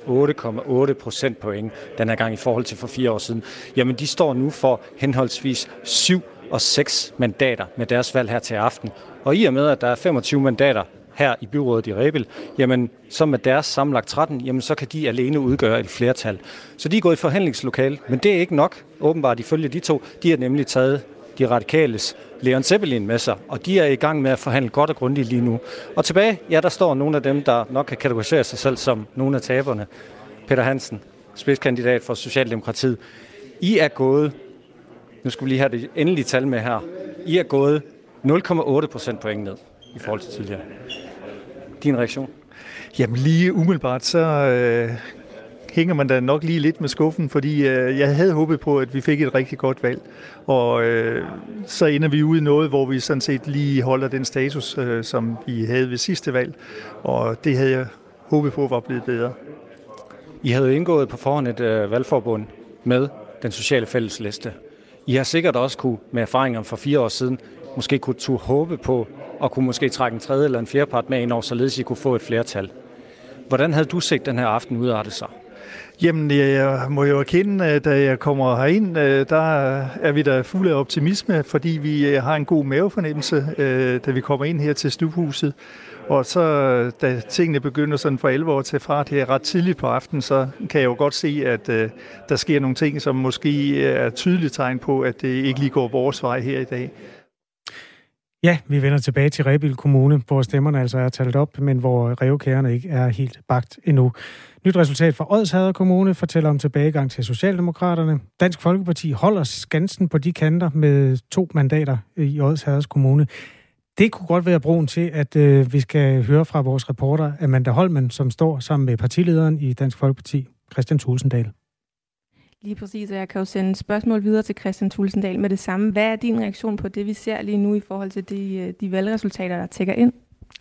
8,8 procentpoint den her gang i forhold til for fire år siden, jamen de står nu for henholdsvis 7 og 6 mandater med deres valg her til aften. Og i og med, at der er 25 mandater her i byrådet i Rebel, jamen så med deres sammenlagt 13, jamen så kan de alene udgøre et flertal. Så de er gået i forhandlingslokale, men det er ikke nok, åbenbart ifølge de to. De har nemlig taget de radikales Leon Zeppelin med sig, og de er i gang med at forhandle godt og grundigt lige nu. Og tilbage, ja, der står nogle af dem, der nok kan kategorisere sig selv som nogle af taberne. Peter Hansen, spidskandidat for Socialdemokratiet. I er gået nu skal vi lige have det endelige tal med her. I er gået 0,8 procent point ned i forhold til tidligere. Din reaktion? Jamen lige umiddelbart, så øh, hænger man da nok lige lidt med skuffen, fordi øh, jeg havde håbet på, at vi fik et rigtig godt valg. Og øh, så ender vi ude i noget, hvor vi sådan set lige holder den status, øh, som vi havde ved sidste valg. Og det havde jeg håbet på var blevet bedre. I havde indgået på forhånd et øh, valgforbund med den sociale fællesliste. I har sikkert også kunne, med erfaringer fra fire år siden, måske kunne turde håbe på, og kunne måske trække en tredje eller en fjerde part med ind over, således I kunne få et flertal. Hvordan havde du set den her aften udarte sig? Jamen, jeg må jo erkende, øh, da jeg kommer herind, øh, der er vi da fulde af optimisme, fordi vi øh, har en god mavefornemmelse, da vi kommer ind her til stubhuset. Og så, da tingene begynder sådan for 11 år til fart her ret tidligt på aftenen, så kan jeg jo godt se, at øh, der sker nogle ting, som måske øh, er tydelige tegn på, at det ikke lige går vores vej her i dag. Ja, vi vender tilbage til Rebild Kommune, hvor stemmerne altså er talt op, men hvor revkærerne ikke er helt bagt endnu. Nyt resultat fra Odshader Kommune fortæller om tilbagegang til Socialdemokraterne. Dansk Folkeparti holder skansen på de kanter med to mandater i Odshaders Kommune. Det kunne godt være broen til, at øh, vi skal høre fra vores reporter Amanda Holmen, som står sammen med partilederen i Dansk Folkeparti, Christian Tulsendal. Lige præcis, og jeg kan jo sende spørgsmål videre til Christian Tulsendal med det samme. Hvad er din reaktion på det, vi ser lige nu i forhold til de, øh, de valgresultater, der tækker ind?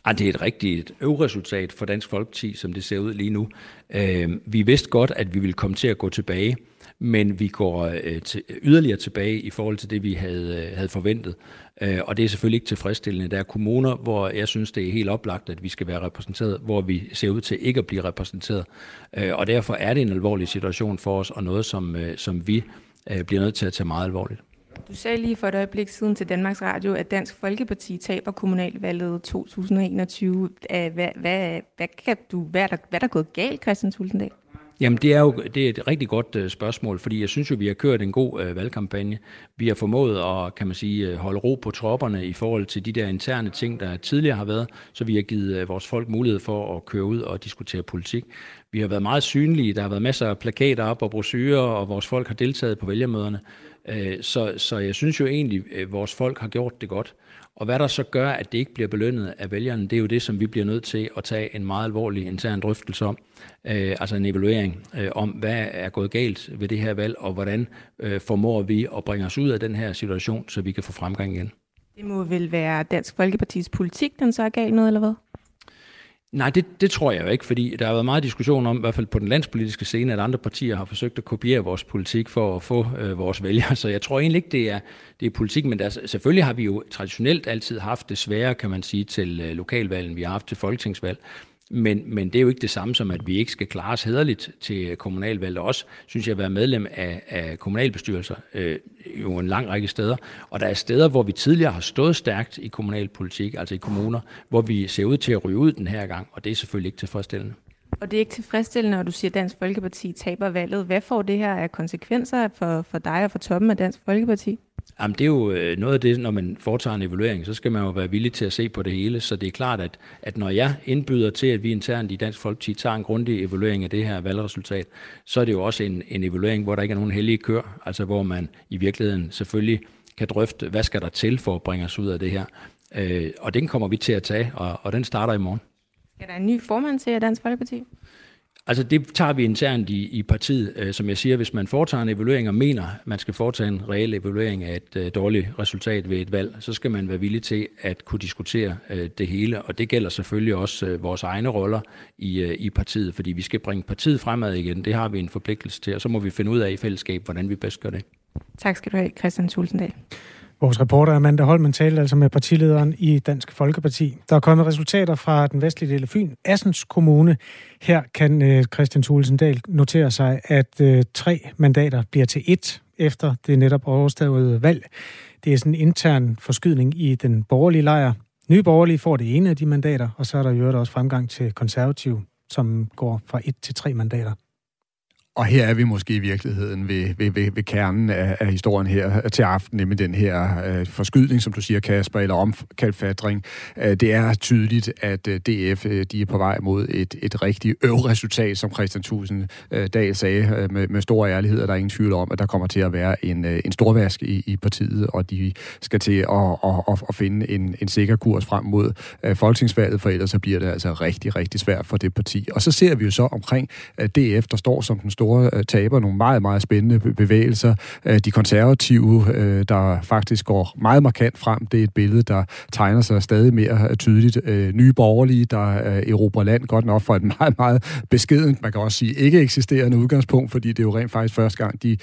Ah, det er et rigtigt øvresultat for Dansk Folkeparti, som det ser ud lige nu. Øh, vi vidste godt, at vi ville komme til at gå tilbage men vi går øh, til, yderligere tilbage i forhold til det, vi havde, øh, havde forventet. Øh, og det er selvfølgelig ikke tilfredsstillende. Der er kommuner, hvor jeg synes, det er helt oplagt, at vi skal være repræsenteret, hvor vi ser ud til ikke at blive repræsenteret. Øh, og derfor er det en alvorlig situation for os, og noget, som, øh, som vi øh, bliver nødt til at tage meget alvorligt. Du sagde lige for et øjeblik siden til Danmarks Radio, at Dansk Folkeparti taber kommunalvalget 2021. Hvad, hvad, hvad, hvad, kan du, hvad, er der, hvad er der gået galt, Christian Tulsendal? Jamen, det er jo det er et rigtig godt øh, spørgsmål, fordi jeg synes jo, vi har kørt en god øh, valgkampagne. Vi har formået at, kan man sige, øh, holde ro på tropperne i forhold til de der interne ting, der tidligere har været, så vi har givet øh, vores folk mulighed for at køre ud og diskutere politik. Vi har været meget synlige, der har været masser af plakater op og brochurer, og vores folk har deltaget på vælgermøderne. Øh, så, så jeg synes jo egentlig, at vores folk har gjort det godt. Og hvad der så gør, at det ikke bliver belønnet af vælgerne, det er jo det, som vi bliver nødt til at tage en meget alvorlig intern drøftelse om. Øh, altså en evaluering øh, om, hvad er gået galt ved det her valg, og hvordan øh, formår vi at bringe os ud af den her situation, så vi kan få fremgang igen. Det må vel være Dansk Folkepartis politik, den så er galt med, eller hvad? Nej, det, det tror jeg jo ikke, fordi der har været meget diskussion om, i hvert fald på den landspolitiske scene, at andre partier har forsøgt at kopiere vores politik for at få øh, vores vælgere. Så jeg tror egentlig ikke, det er, det er politik, men der, selvfølgelig har vi jo traditionelt altid haft det svære, kan man sige, til øh, lokalvalgen, vi har haft til folketingsvalg. Men, men det er jo ikke det samme som, at vi ikke skal klare os hederligt til kommunalvalg. Og også, synes jeg, at være medlem af, af kommunalbestyrelser øh, jo en lang række steder. Og der er steder, hvor vi tidligere har stået stærkt i kommunalpolitik, altså i kommuner, hvor vi ser ud til at ryge ud den her gang, og det er selvfølgelig ikke tilfredsstillende. Og det er ikke tilfredsstillende, når du siger, at Dansk Folkeparti taber valget. Hvad får det her af konsekvenser for, for dig og for toppen af Dansk Folkeparti? Jamen, det er jo øh, noget af det, når man foretager en evaluering, så skal man jo være villig til at se på det hele. Så det er klart, at, at når jeg indbyder til, at vi internt i Dansk Folkeparti tager en grundig evaluering af det her valgresultat, så er det jo også en, en evaluering, hvor der ikke er nogen hellige kør, altså hvor man i virkeligheden selvfølgelig kan drøfte, hvad skal der til for at bringe os ud af det her. Øh, og den kommer vi til at tage, og, og den starter i morgen. Skal der en ny formand til Dansk Folkeparti? Altså det tager vi internt i, i partiet. Øh, som jeg siger, hvis man foretager en evaluering og mener, at man skal foretage en reel evaluering af et øh, dårligt resultat ved et valg, så skal man være villig til at kunne diskutere øh, det hele. Og det gælder selvfølgelig også øh, vores egne roller i, øh, i partiet, fordi vi skal bringe partiet fremad igen. Det har vi en forpligtelse til, og så må vi finde ud af i fællesskab, hvordan vi bedst gør det. Tak skal du have, Christian Tulsendal. Vores reporter Amanda Holmen talte altså med partilederen i Dansk Folkeparti. Der er kommet resultater fra den vestlige del af Fyn, Assens Kommune. Her kan øh, Christian Thulesen Dahl notere sig, at øh, tre mandater bliver til et efter det netop overståede valg. Det er sådan en intern forskydning i den borgerlige lejr. Nye borgerlige får det ene af de mandater, og så er der jo også fremgang til konservativ, som går fra et til tre mandater. Og her er vi måske i virkeligheden ved, ved, ved, ved kernen af, af historien her til aften, nemlig den her øh, forskydning, som du siger, Kasper, eller omkalfatring. Øh, det er tydeligt, at øh, DF øh, de er på vej mod et, et rigtigt øvresultat, som Christian Tusind øh, Dahl sagde øh, med, med stor ærlighed, og der er ingen tvivl om, at der kommer til at være en, øh, en storvask i, i partiet, og de skal til at, at, at, at finde en, en sikker kurs frem mod øh, folketingsvalget, for ellers så bliver det altså rigtig, rigtig svært for det parti. Og så ser vi jo så omkring øh, DF, der står som den store store øh, taber, nogle meget, meget spændende bevægelser. Øh, de konservative, øh, der faktisk går meget markant frem, det er et billede, der tegner sig stadig mere tydeligt. Nye borgerlige, der erobrer land, godt nok for et meget, meget beskedent, man kan også sige, ikke eksisterende udgangspunkt, fordi det er jo rent faktisk første gang, de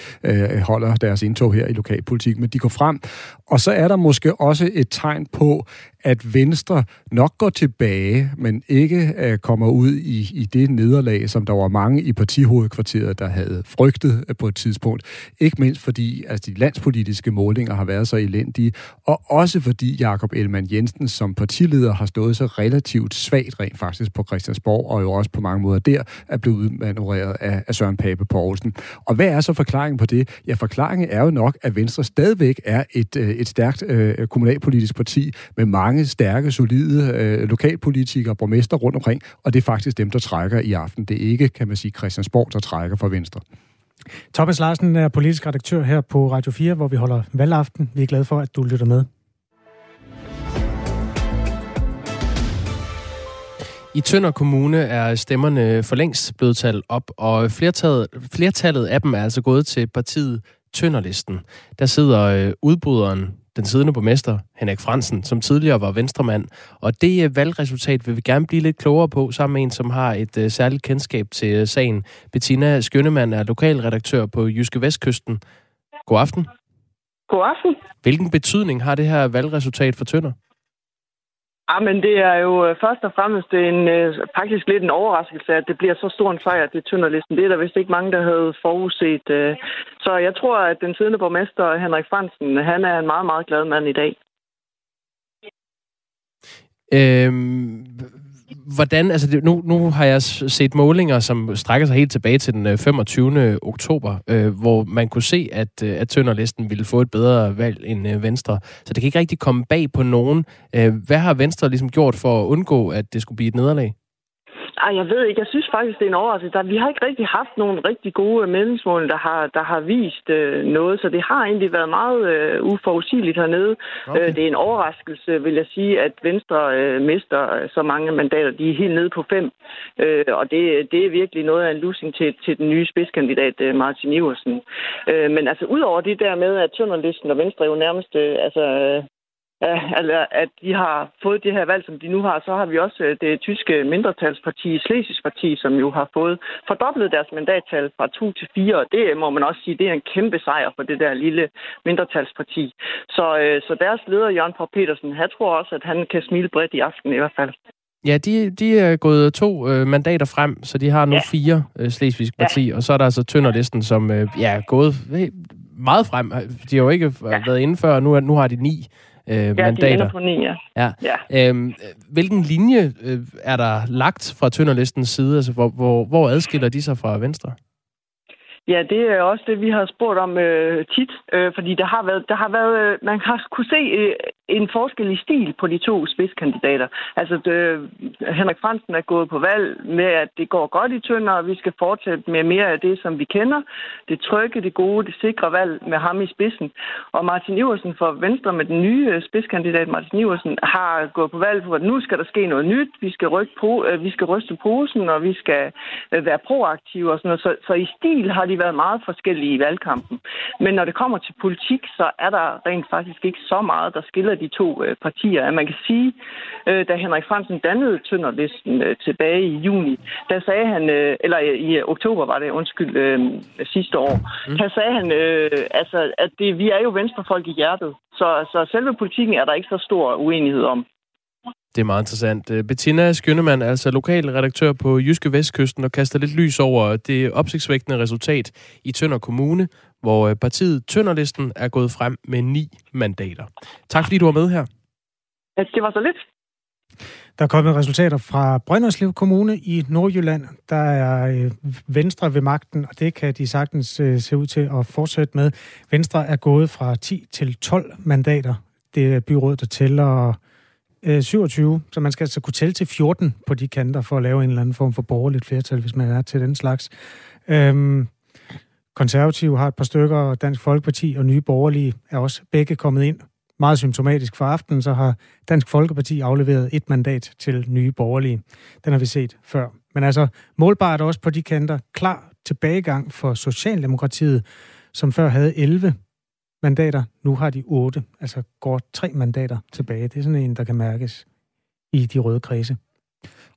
holder deres indtog her i lokalpolitik, men de går frem. Og så er der måske også et tegn på, at Venstre nok går tilbage, men ikke øh, kommer ud i, i det nederlag, som der var mange i partihovedkvarteret, der havde frygtet øh, på et tidspunkt. Ikke mindst fordi altså, de landspolitiske målinger har været så elendige, og også fordi Jakob Elman Jensen som partileder har stået så relativt svagt rent faktisk på Christiansborg, og jo også på mange måder der er blevet udmanøvreret af, af Søren Pape Poulsen. Og hvad er så forklaringen på det? Ja, forklaringen er jo nok, at Venstre stadigvæk er et, øh, et stærkt øh, kommunalpolitisk parti med mange mange stærke, solide øh, lokalpolitikere og borgmester rundt omkring, og det er faktisk dem, der trækker i aften. Det er ikke, kan man sige, Christiansborg, der trækker for Venstre. Thomas Larsen er politisk redaktør her på Radio 4, hvor vi holder valgaften. Vi er glade for, at du lytter med. I Tønder Kommune er stemmerne for længst blevet talt op, og flertallet, flertallet af dem er altså gået til partiet Tønderlisten. Der sidder øh, udbryderen den siddende borgmester, Henrik Fransen, som tidligere var venstremand. Og det uh, valgresultat vil vi gerne blive lidt klogere på, sammen med en, som har et uh, særligt kendskab til uh, sagen. Bettina Skønnemann er lokalredaktør på Jyske Vestkysten. God aften. God aften. Hvilken betydning har det her valgresultat for Tønder? Ja, men det er jo øh, først og fremmest en, øh, faktisk lidt en overraskelse, at det bliver så stor en sejr til Tønderlisten. Det er der vist ikke mange, der havde forudset. Øh. Så jeg tror, at den siddende borgmester, Henrik Fransen, han er en meget, meget glad mand i dag. Øhm, hvordan, altså det, nu, nu har jeg set målinger, som strækker sig helt tilbage til den øh, 25. Oktober, øh, hvor man kunne se, at, øh, at Tønderlisten ville få et bedre valg end øh, Venstre. Så det kan ikke rigtig komme bag på nogen. Øh, hvad har Venstre ligesom gjort for at undgå, at det skulle blive et nederlag? Ej, jeg ved ikke. Jeg synes faktisk, det er en overraskelse. Der, vi har ikke rigtig haft nogle rigtig gode meningsmål, der har, der har vist øh, noget, så det har egentlig været meget øh, uforudsigeligt hernede. Okay. Øh, det er en overraskelse, vil jeg sige, at Venstre øh, mister øh, så mange mandater. De er helt nede på fem, øh, og det, det er virkelig noget af en losing til, til den nye spidskandidat, øh, Martin Iversen. Øh, men altså, udover det der med, at Tønderlisten og Venstre jo nærmest øh, altså, eller at de har fået det her valg, som de nu har, så har vi også øh, det tyske mindretalsparti, Slesisk Parti, som jo har fået fordoblet deres mandattal fra 2 til 4, og det må man også sige, det er en kæmpe sejr for det der lille mindretalsparti. Så, øh, så deres leder, Jørgen Paul Petersen, han tror også, at han kan smile bredt i aften i hvert fald. Ja, de, de er gået to øh, mandater frem, så de har nu ja. fire øh, slesvigske parti, ja. og så er der altså Tønderlisten, som øh, ja, er gået meget frem. De har jo ikke ja. været inde før, og nu, nu har de ni øh, ja, mandater. De på ni, ja. ja. ja. Øhm, hvilken linje øh, er der lagt fra Tønderlistens side? Altså, hvor, hvor, hvor adskiller de sig fra Venstre? Ja, det er også det, vi har spurgt om øh, tit, øh, fordi der har været, der har været, øh, man har kunne se øh, en forskel i stil på de to spidskandidater. Altså, det, Henrik Fransen er gået på valg med, at det går godt i Tønder, og vi skal fortsætte med mere af det, som vi kender. Det trygge, det gode, det sikre valg med ham i spidsen. Og Martin Iversen for Venstre med den nye øh, spidskandidat, Martin Iversen, har gået på valg for, at nu skal der ske noget nyt. Vi skal, rykke på, øh, vi skal ryste posen, og vi skal øh, være proaktive og sådan noget. Så, så i stil har de været meget forskellige i valgkampen. Men når det kommer til politik, så er der rent faktisk ikke så meget, der skiller de to øh, partier. At man kan sige, øh, da Henrik Fransen dannede Tønderlisten øh, tilbage i juni, der sagde han, øh, eller i oktober var det, undskyld, øh, sidste år, mm. der sagde han, øh, altså, at det, vi er jo venstrefolk i hjertet. Så, så selve politikken er der ikke så stor uenighed om. Det er meget interessant. Øh, Bettina Skønnemann, altså lokal redaktør på Jyske Vestkysten, og kaster lidt lys over det opsigtsvægtende resultat i Tønder Kommune, hvor øh, partiet Tønderlisten er gået frem med ni mandater. Tak fordi du var med her. Det var så lidt. Der er kommet resultater fra Brønderslev Kommune i Nordjylland. Der er øh, Venstre ved magten, og det kan de sagtens se ud til at fortsætte med. Venstre er gået fra 10 til 12 mandater. Det er byrådet, der tæller 27, så man skal altså kunne tælle til 14 på de kanter for at lave en eller anden form for borgerligt flertal, hvis man er til den slags. Øhm, Konservative har et par stykker, og Dansk Folkeparti og Nye Borgerlige er også begge kommet ind. Meget symptomatisk for aftenen, så har Dansk Folkeparti afleveret et mandat til Nye Borgerlige. Den har vi set før. Men altså målbart også på de kanter. Klar tilbagegang for Socialdemokratiet, som før havde 11 mandater. Nu har de 8, altså går tre mandater tilbage. Det er sådan en, der kan mærkes i de røde kredse.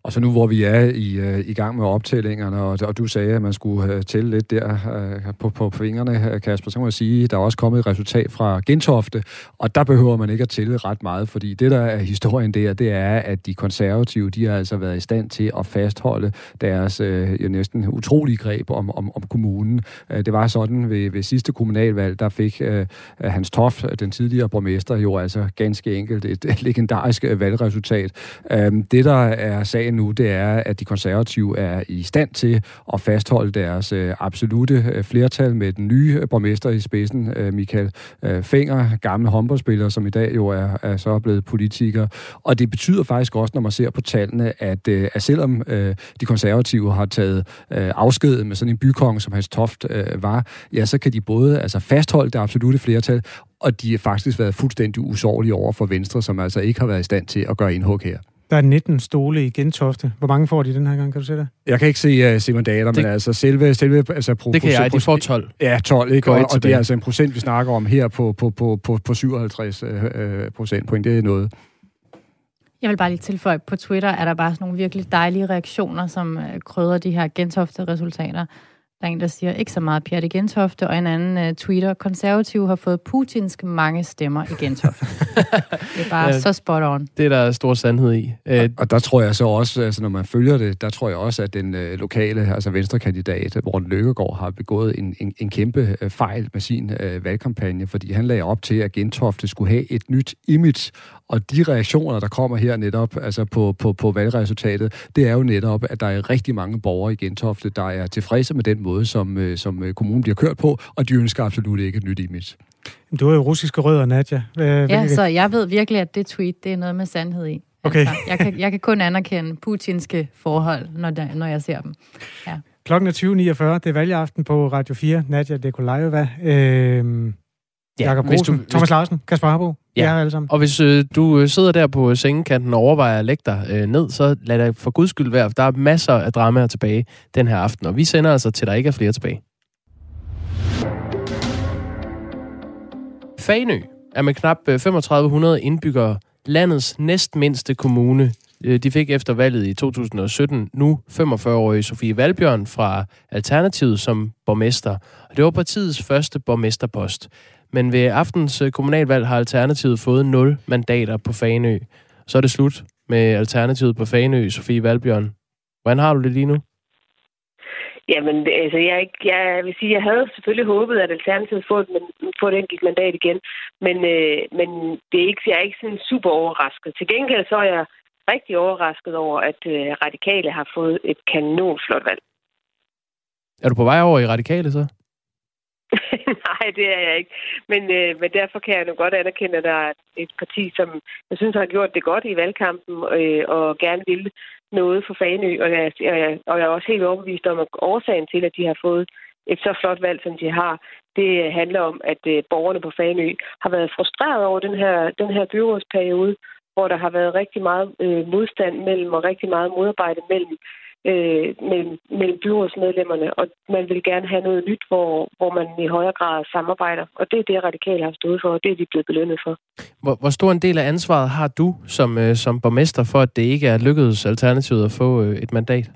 Og så nu, hvor vi er i, øh, i gang med optællingerne, og, og du sagde, at man skulle øh, tælle lidt der øh, på, på fingrene, øh, Kasper, så må jeg sige, at der er også kommet et resultat fra Gentofte, og der behøver man ikke at tælle ret meget, fordi det, der er historien der, det er, at de konservative, de har altså været i stand til at fastholde deres øh, jo næsten utrolige greb om, om, om kommunen. Øh, det var sådan ved, ved sidste kommunalvalg, der fik øh, øh, Hans Toft, den tidligere borgmester, jo altså ganske enkelt et legendarisk valgresultat. Øh, det, der er sagen nu, det er, at de konservative er i stand til at fastholde deres øh, absolute øh, flertal med den nye øh, borgmester i spidsen, øh, Michael øh, Fenger, gamle håndboldspiller, som i dag jo er, er så blevet politiker. Og det betyder faktisk også, når man ser på tallene, at, øh, at selvom øh, de konservative har taget øh, afsked med sådan en bykong, som Hans Toft øh, var, ja, så kan de både altså, fastholde det absolute flertal, og de har faktisk været fuldstændig usårlige over for Venstre, som altså ikke har været i stand til at gøre indhug her. Der er 19 stole i Gentofte. Hvor mange får de den her gang, kan du se det? Jeg kan ikke se uh, Simon Dater, det, men altså selve... selve altså, pro, det kan jeg, de får 12. Ja, 12, ikke? Og, og det er altså en procent, vi snakker om her på, på, på, på, på 57 uh, procentpoint. Det er noget. Jeg vil bare lige tilføje, på Twitter er der bare sådan nogle virkelig dejlige reaktioner, som krydder de her Gentofte-resultater. Der er en, der siger, ikke så meget Pjerde Gentofte, og en anden uh, tweeter, konservative har fået putinsk mange stemmer i Gentofte. det er bare ja, så spot on. Det er der stor sandhed i. Og, og der tror jeg så også, altså når man følger det, der tror jeg også, at den øh, lokale, altså venstrekandidat, Morten Løkkegaard, har begået en, en, en kæmpe øh, fejl med sin øh, valgkampagne, fordi han lagde op til, at Gentofte skulle have et nyt image, og de reaktioner, der kommer her netop altså på, på, på valgresultatet, det er jo netop, at der er rigtig mange borgere i Gentofte, der er tilfredse med den måde, som, øh, som øh, kommunen bliver kørt på, og de ønsker absolut ikke et nyt image. Du er jo russiske rødder, Nadja. Hvad, ja, så jeg ved virkelig, at det tweet, det er noget med sandhed i. Okay. Altså, jeg, kan, jeg kan kun anerkende putinske forhold, når, der, når jeg ser dem. Ja. Klokken er 20.49. Det er valgaften på Radio 4. Nadja Dekolajeva. Øh, Ja, Jakob Rosen, du, Thomas Larsen, Kasper Harbo. Ja, er alle sammen. og hvis øh, du øh, sidder der på sengekanten og overvejer at lægge dig øh, ned, så lad dig for guds skyld være. Der er masser af dramaer tilbage den her aften, og vi sender altså til, der ikke er flere tilbage. Fanø er med knap 3500 øh, indbyggere landets næstmindste kommune. Øh, de fik efter valget i 2017 nu 45-årige Sofie Valbjørn fra Alternativet som borgmester. Og det var partiets første borgmesterpost. Men ved aftens øh, kommunalvalg har Alternativet fået 0 mandater på Faneø. Så er det slut med Alternativet på Faneø, Sofie Valbjørn. Hvordan har du det lige nu? Jamen, altså, jeg, jeg vil sige, jeg havde selvfølgelig håbet, at Alternativet får et, får et enkelt mandat igen, men, øh, men det er ikke, jeg er ikke sådan super overrasket. Til gengæld så er jeg rigtig overrasket over, at øh, Radikale har fået et kanonflot valg. Er du på vej over i Radikale så? Nej, det er jeg ikke. Men, øh, men derfor kan jeg nu godt anerkende, at der er et parti, som jeg synes har gjort det godt i valgkampen øh, og gerne vil noget for Fanø. Og jeg, og, jeg, og jeg er også helt overbevist om, at årsagen til, at de har fået et så flot valg, som de har, det handler om, at øh, borgerne på Fanø har været frustreret over den her, den her byrådsperiode, hvor der har været rigtig meget øh, modstand mellem og rigtig meget modarbejde mellem øh, mellem, mellem byrådsmedlemmerne, og man vil gerne have noget nyt, hvor, hvor man i højere grad samarbejder. Og det er det, radikale har stået for, og det er de blevet belønnet for. Hvor, hvor stor en del af ansvaret har du som, øh, som borgmester for, at det ikke er lykkedes Alternativet at få øh, et mandat?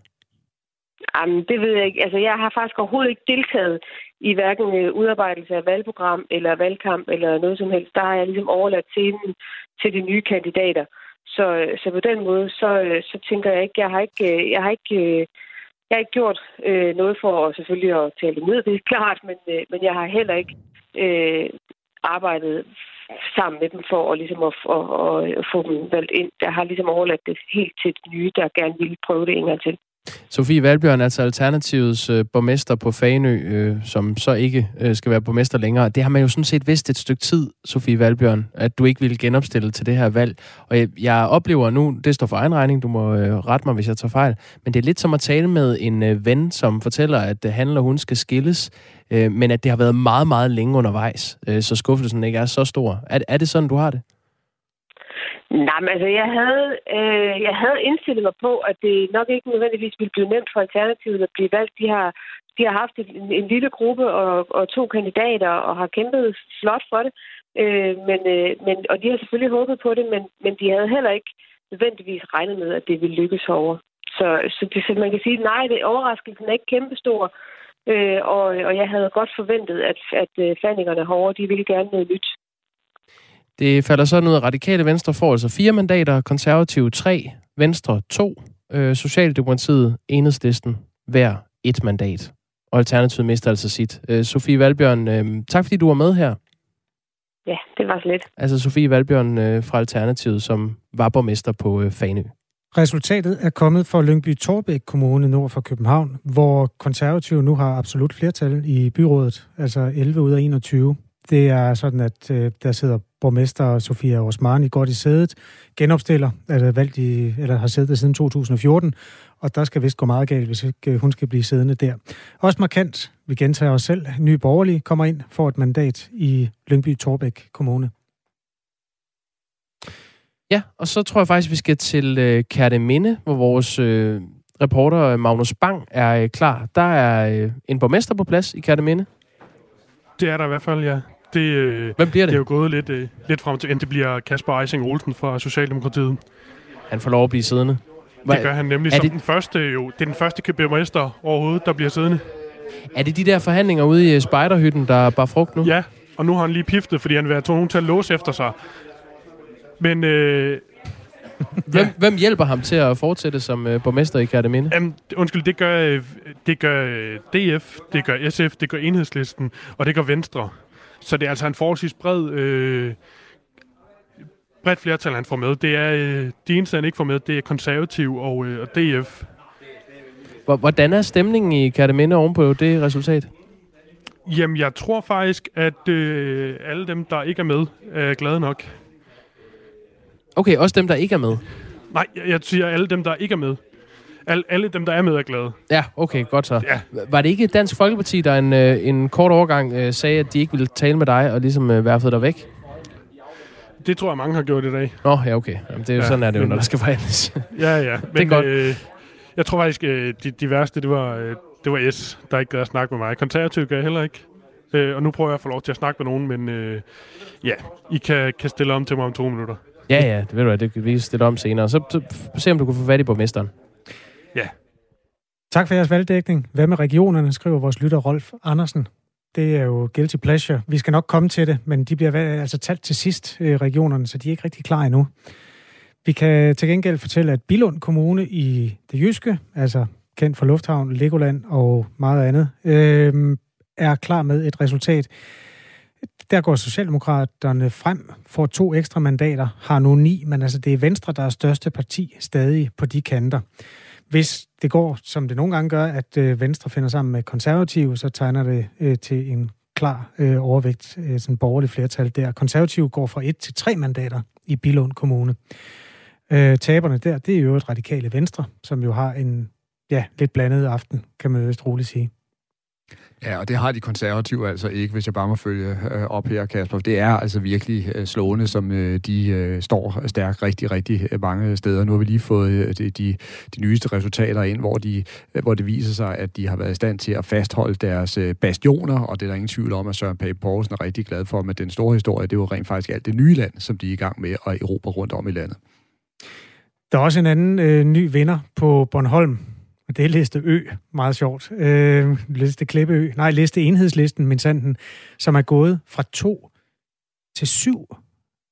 Jamen, det ved jeg ikke. Altså, jeg har faktisk overhovedet ikke deltaget i hverken øh, udarbejdelse af valgprogram eller valgkamp eller noget som helst. Der har jeg ligesom overladt scenen til de nye kandidater. Så, så på den måde, så, øh, så tænker jeg ikke, jeg har ikke, øh, jeg har ikke, øh, jeg har ikke gjort øh, noget for at selvfølgelig at tale imod det er klart, men, øh, men jeg har heller ikke øh, arbejdet sammen med dem for at, ligesom at, at, at, at få dem valgt ind. Jeg har ligesom overladt det helt til de nye, der gerne ville prøve det en gang til. Sofie Valbjørn, altså Alternativets øh, borgmester på Faneø, øh, som så ikke øh, skal være borgmester længere. Det har man jo sådan set vidst et stykke tid, Sofie Valbjørn, at du ikke ville genopstille til det her valg. Og jeg, jeg oplever nu, det står for egen regning, du må øh, rette mig, hvis jeg tager fejl, men det er lidt som at tale med en øh, ven, som fortæller, at øh, han eller hun skal skilles, øh, men at det har været meget, meget længe undervejs, øh, så skuffelsen ikke er så stor. Er, er det sådan, du har det? Nej, men altså, jeg havde, øh, jeg havde indstillet mig på, at det nok ikke nødvendigvis ville blive nemt for Alternativet at blive valgt. De har, de har haft en, en lille gruppe og, og to kandidater og har kæmpet flot for det. Øh, men, øh, men, og de har selvfølgelig håbet på det, men, men de havde heller ikke nødvendigvis regnet med, at det ville lykkes over. Så, så, det, så man kan sige, nej, det, overraskelsen er ikke kæmpestor. Øh, og, og jeg havde godt forventet, at, at øh, fandingerne herovre, de ville gerne noget nyt. Det falder sådan ud, at radikale venstre får altså fire mandater, konservative tre, venstre to, øh, Socialdemokratiet, enhedslisten, hver et mandat. Og Alternativet mister altså sit. Øh, Sofie Valbjørn, øh, tak fordi du var med her. Ja, det var så lidt. Altså Sofie Valbjørn øh, fra Alternativet, som var borgmester på øh, Fanø. Resultatet er kommet for Lyngby Torbæk Kommune nord for København, hvor konservative nu har absolut flertal i byrådet, altså 11 ud af 21. Det er sådan, at øh, der sidder borgmester Sofia Osmani godt i sædet, genopstiller, er valgt i, eller har siddet der siden 2014, og der skal vist gå meget galt, hvis ikke øh, hun skal blive siddende der. Også markant, vi gentager os selv, Nye Borgerlige kommer ind for et mandat i Lyngby Torbæk Kommune. Ja, og så tror jeg faktisk, vi skal til øh, Kærteminde, hvor vores øh, reporter Magnus Bang er øh, klar. Der er øh, en borgmester på plads i Kærteminde. Det er der i hvert fald, ja. Det, øh, Hvem bliver det? Det er jo gået lidt, øh, lidt frem til, det bliver Kasper Eising Olsen fra Socialdemokratiet. Han får lov at blive siddende. Det gør han nemlig som det... den første, jo. Det er den første købermester overhovedet, der bliver siddende. Er det de der forhandlinger ude i spejderhytten, der bare frugt nu? Ja, og nu har han lige piftet, fordi han vil have nogen til at låse efter sig. Men øh, hvem, hvem hjælper ham til at fortsætte som øh, borgmester i Kærteminde? Jamen, undskyld, det gør, øh, det gør øh, DF, det gør SF, det gør Enhedslisten, og det gør Venstre. Så det er altså en forholdsvis bred, øh, bredt flertal, han får med. Det er øh, de eneste, han ikke får med, det er konservativ og, øh, og DF. Hvordan er stemningen i Kærteminde ovenpå det resultat? Jamen, jeg tror faktisk, at øh, alle dem, der ikke er med, er glade nok. Okay, også dem, der ikke er med? Nej, jeg, jeg siger alle dem, der ikke er med. Al, alle dem, der er med, er glade. Ja, okay, godt så. Ja. Var det ikke Dansk Folkeparti, der en, øh, en kort overgang øh, sagde, at de ikke ville tale med dig og ligesom øh, værfede dig væk? Det tror jeg, mange har gjort i dag. Nå, ja, okay. Jamen, det er jo ja, sådan, er det jo, når der skal forhandles. ja, ja. Men, det er godt. Øh, jeg tror faktisk, øh, de, de værste, det var, øh, det var S, der ikke gad at snakke med mig. Konservativ gør jeg heller ikke. Øh, og nu prøver jeg at få lov til at snakke med nogen, men øh, ja, I kan, kan stille om til mig om to minutter. Ja, ja, det ved du det kan vi stille om senere. Så, så se, om du kan få fat i borgmesteren. Ja. Tak for jeres valgdækning. Hvad med regionerne, skriver vores lytter Rolf Andersen. Det er jo guilty pleasure. Vi skal nok komme til det, men de bliver altså talt til sidst, øh, regionerne, så de er ikke rigtig klar endnu. Vi kan til gengæld fortælle, at Bilund Kommune i det jyske, altså kendt for Lufthavn, Legoland og meget andet, øh, er klar med et resultat. Der går Socialdemokraterne frem, får to ekstra mandater, har nu ni, men altså det er Venstre, der er største parti stadig på de kanter. Hvis det går, som det nogle gange gør, at øh, Venstre finder sammen med konservative, så tegner det øh, til en klar øh, overvægt, øh, sådan borgerlig flertal der. Konservative går fra et til tre mandater i Bilund Kommune. Øh, taberne der, det er jo et radikale Venstre, som jo har en ja, lidt blandet aften, kan man vist roligt sige. Ja, og det har de konservative altså ikke, hvis jeg bare må følge øh, op her, Kasper. Det er altså virkelig øh, slående, som øh, de øh, står stærkt rigtig, rigtig øh, mange steder. Nu har vi lige fået øh, de, de, de nyeste resultater ind, hvor, de, øh, hvor det viser sig, at de har været i stand til at fastholde deres øh, bastioner, og det er der ingen tvivl om, at Søren Pape Poulsen er rigtig glad for. Men den store historie, det er jo rent faktisk alt det nye land, som de er i gang med at erobre rundt om i landet. Der er også en anden øh, ny vinder på Bornholm, det er liste Ø, meget sjovt. Øh, liste Klippeø, nej, liste Enhedslisten, min sanden, som er gået fra to til syv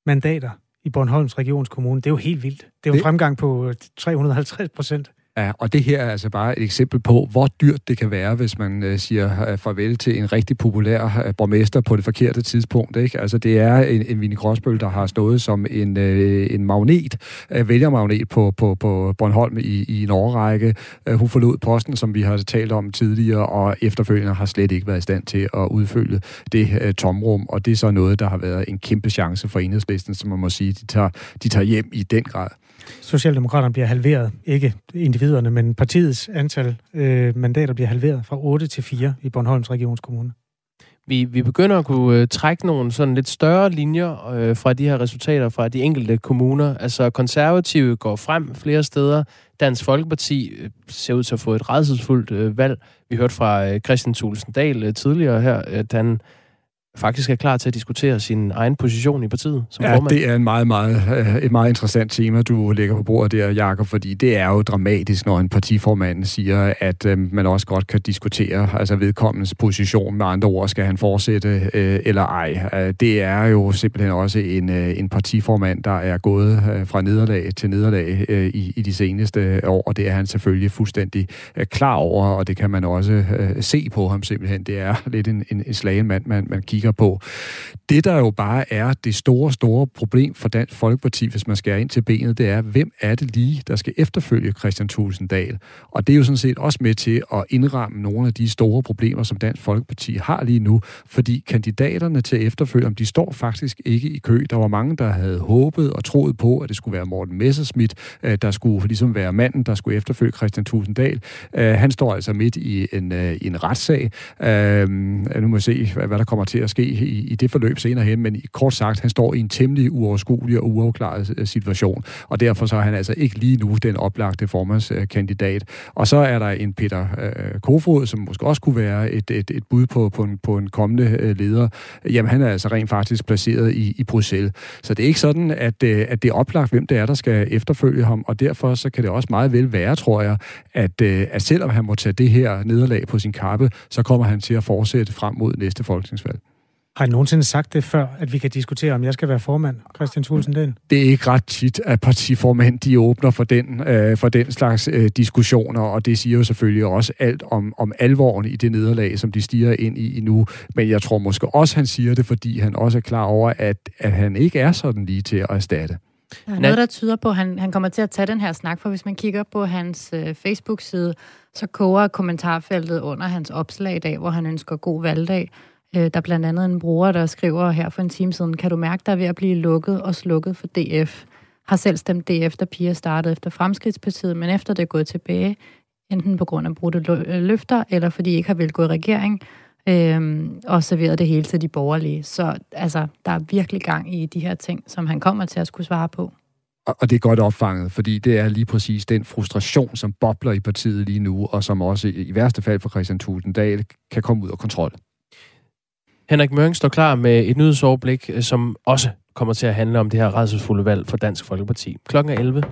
mandater i Bornholms Regionskommune. Det er jo helt vildt. Det er jo en fremgang på 350 procent. Ja, og det her er altså bare et eksempel på, hvor dyrt det kan være, hvis man øh, siger øh, farvel til en rigtig populær øh, borgmester på det forkerte tidspunkt. Ikke? Altså, det er en, en Vinnie Gråsbøl, der har stået som en, øh, en magnet, øh, vælgermagnet på, på, på Bornholm i, i en årrække. Øh, hun forlod posten, som vi har talt om tidligere, og efterfølgende har slet ikke været i stand til at udfylde det øh, tomrum, og det er så noget, der har været en kæmpe chance for enhedslisten, som man må sige, de tager, de tager hjem i den grad. Socialdemokraterne bliver halveret, ikke individerne, men partiets antal øh, mandater bliver halveret fra 8 til 4 i Bornholms Regionskommune. Vi, vi begynder at kunne øh, trække nogle sådan lidt større linjer øh, fra de her resultater fra de enkelte kommuner. Altså konservative går frem flere steder. Dansk Folkeparti øh, ser ud til at få et redselsfuldt øh, valg. Vi hørte fra øh, Christian Thulesen Dahl øh, tidligere her, at han faktisk er klar til at diskutere sin egen position i partiet som ja, formand. det er en meget, meget, øh, et meget interessant tema, du lægger på bordet der, Jakob, fordi det er jo dramatisk, når en partiformand siger, at øh, man også godt kan diskutere altså vedkommens position. Med andre ord, skal han fortsætte øh, eller ej. Øh, det er jo simpelthen også en, øh, en partiformand, der er gået øh, fra nederlag til nederlag øh, i, i de seneste år, og det er han selvfølgelig fuldstændig øh, klar over, og det kan man også øh, se på ham simpelthen. Det er lidt en, en, en slagen mand, man, man kigger kigger på. Det, der jo bare er det store, store problem for Dansk Folkeparti, hvis man skærer ind til benet, det er, hvem er det lige, der skal efterfølge Christian Tulsendal? Og det er jo sådan set også med til at indramme nogle af de store problemer, som Dansk Folkeparti har lige nu, fordi kandidaterne til efterfølge, de står faktisk ikke i kø. Der var mange, der havde håbet og troet på, at det skulle være Morten Messerschmidt, øh, der skulle ligesom være manden, der skulle efterfølge Christian Tulsendal. Øh, han står altså midt i en, øh, en retssag. Nu må vi se, hvad der kommer til at ske i, i det forløb senere hen, men kort sagt, han står i en temmelig uoverskuelig og uafklaret øh, situation, og derfor så er han altså ikke lige nu den oplagte formandskandidat. Og så er der en Peter øh, Kofod, som måske også kunne være et, et, et bud på, på, en, på en kommende øh, leder. Jamen, han er altså rent faktisk placeret i, i Bruxelles. Så det er ikke sådan, at, øh, at det er oplagt, hvem det er, der skal efterfølge ham, og derfor så kan det også meget vel være, tror jeg, at, øh, at selvom han må tage det her nederlag på sin kappe, så kommer han til at fortsætte frem mod næste folketingsvalg. Har I nogensinde sagt det før, at vi kan diskutere, om jeg skal være formand, Christian Thulsen Dahl? Det er ikke ret tit, at partiformand de åbner for den, øh, for den slags øh, diskussioner, og det siger jo selvfølgelig også alt om, om alvoren i det nederlag, som de stiger ind i nu. Men jeg tror måske også, han siger det, fordi han også er klar over, at, at han ikke er sådan lige til at erstatte. Der er noget, der tyder på, at han, han kommer til at tage den her snak, for hvis man kigger på hans øh, Facebook-side, så koger kommentarfeltet under hans opslag i dag, hvor han ønsker god valgdag. Øh, der er blandt andet en bruger, der skriver her for en time siden, kan du mærke, der er ved at blive lukket og slukket for DF? Har selv stemt DF, da Pia startede efter Fremskridspartiet, men efter det er gået tilbage, enten på grund af brudte løfter, eller fordi de ikke har vel gå i regering, øhm, og serveret det hele til de borgerlige. Så altså, der er virkelig gang i de her ting, som han kommer til at skulle svare på. Og det er godt opfanget, fordi det er lige præcis den frustration, som bobler i partiet lige nu, og som også i værste fald for Christian Tulsendal kan komme ud af kontrol. Henrik Møring står klar med et nyhedsoverblik, øh, som også kommer til at handle om det her redselsfulde valg for Dansk Folkeparti. Klokken er 11.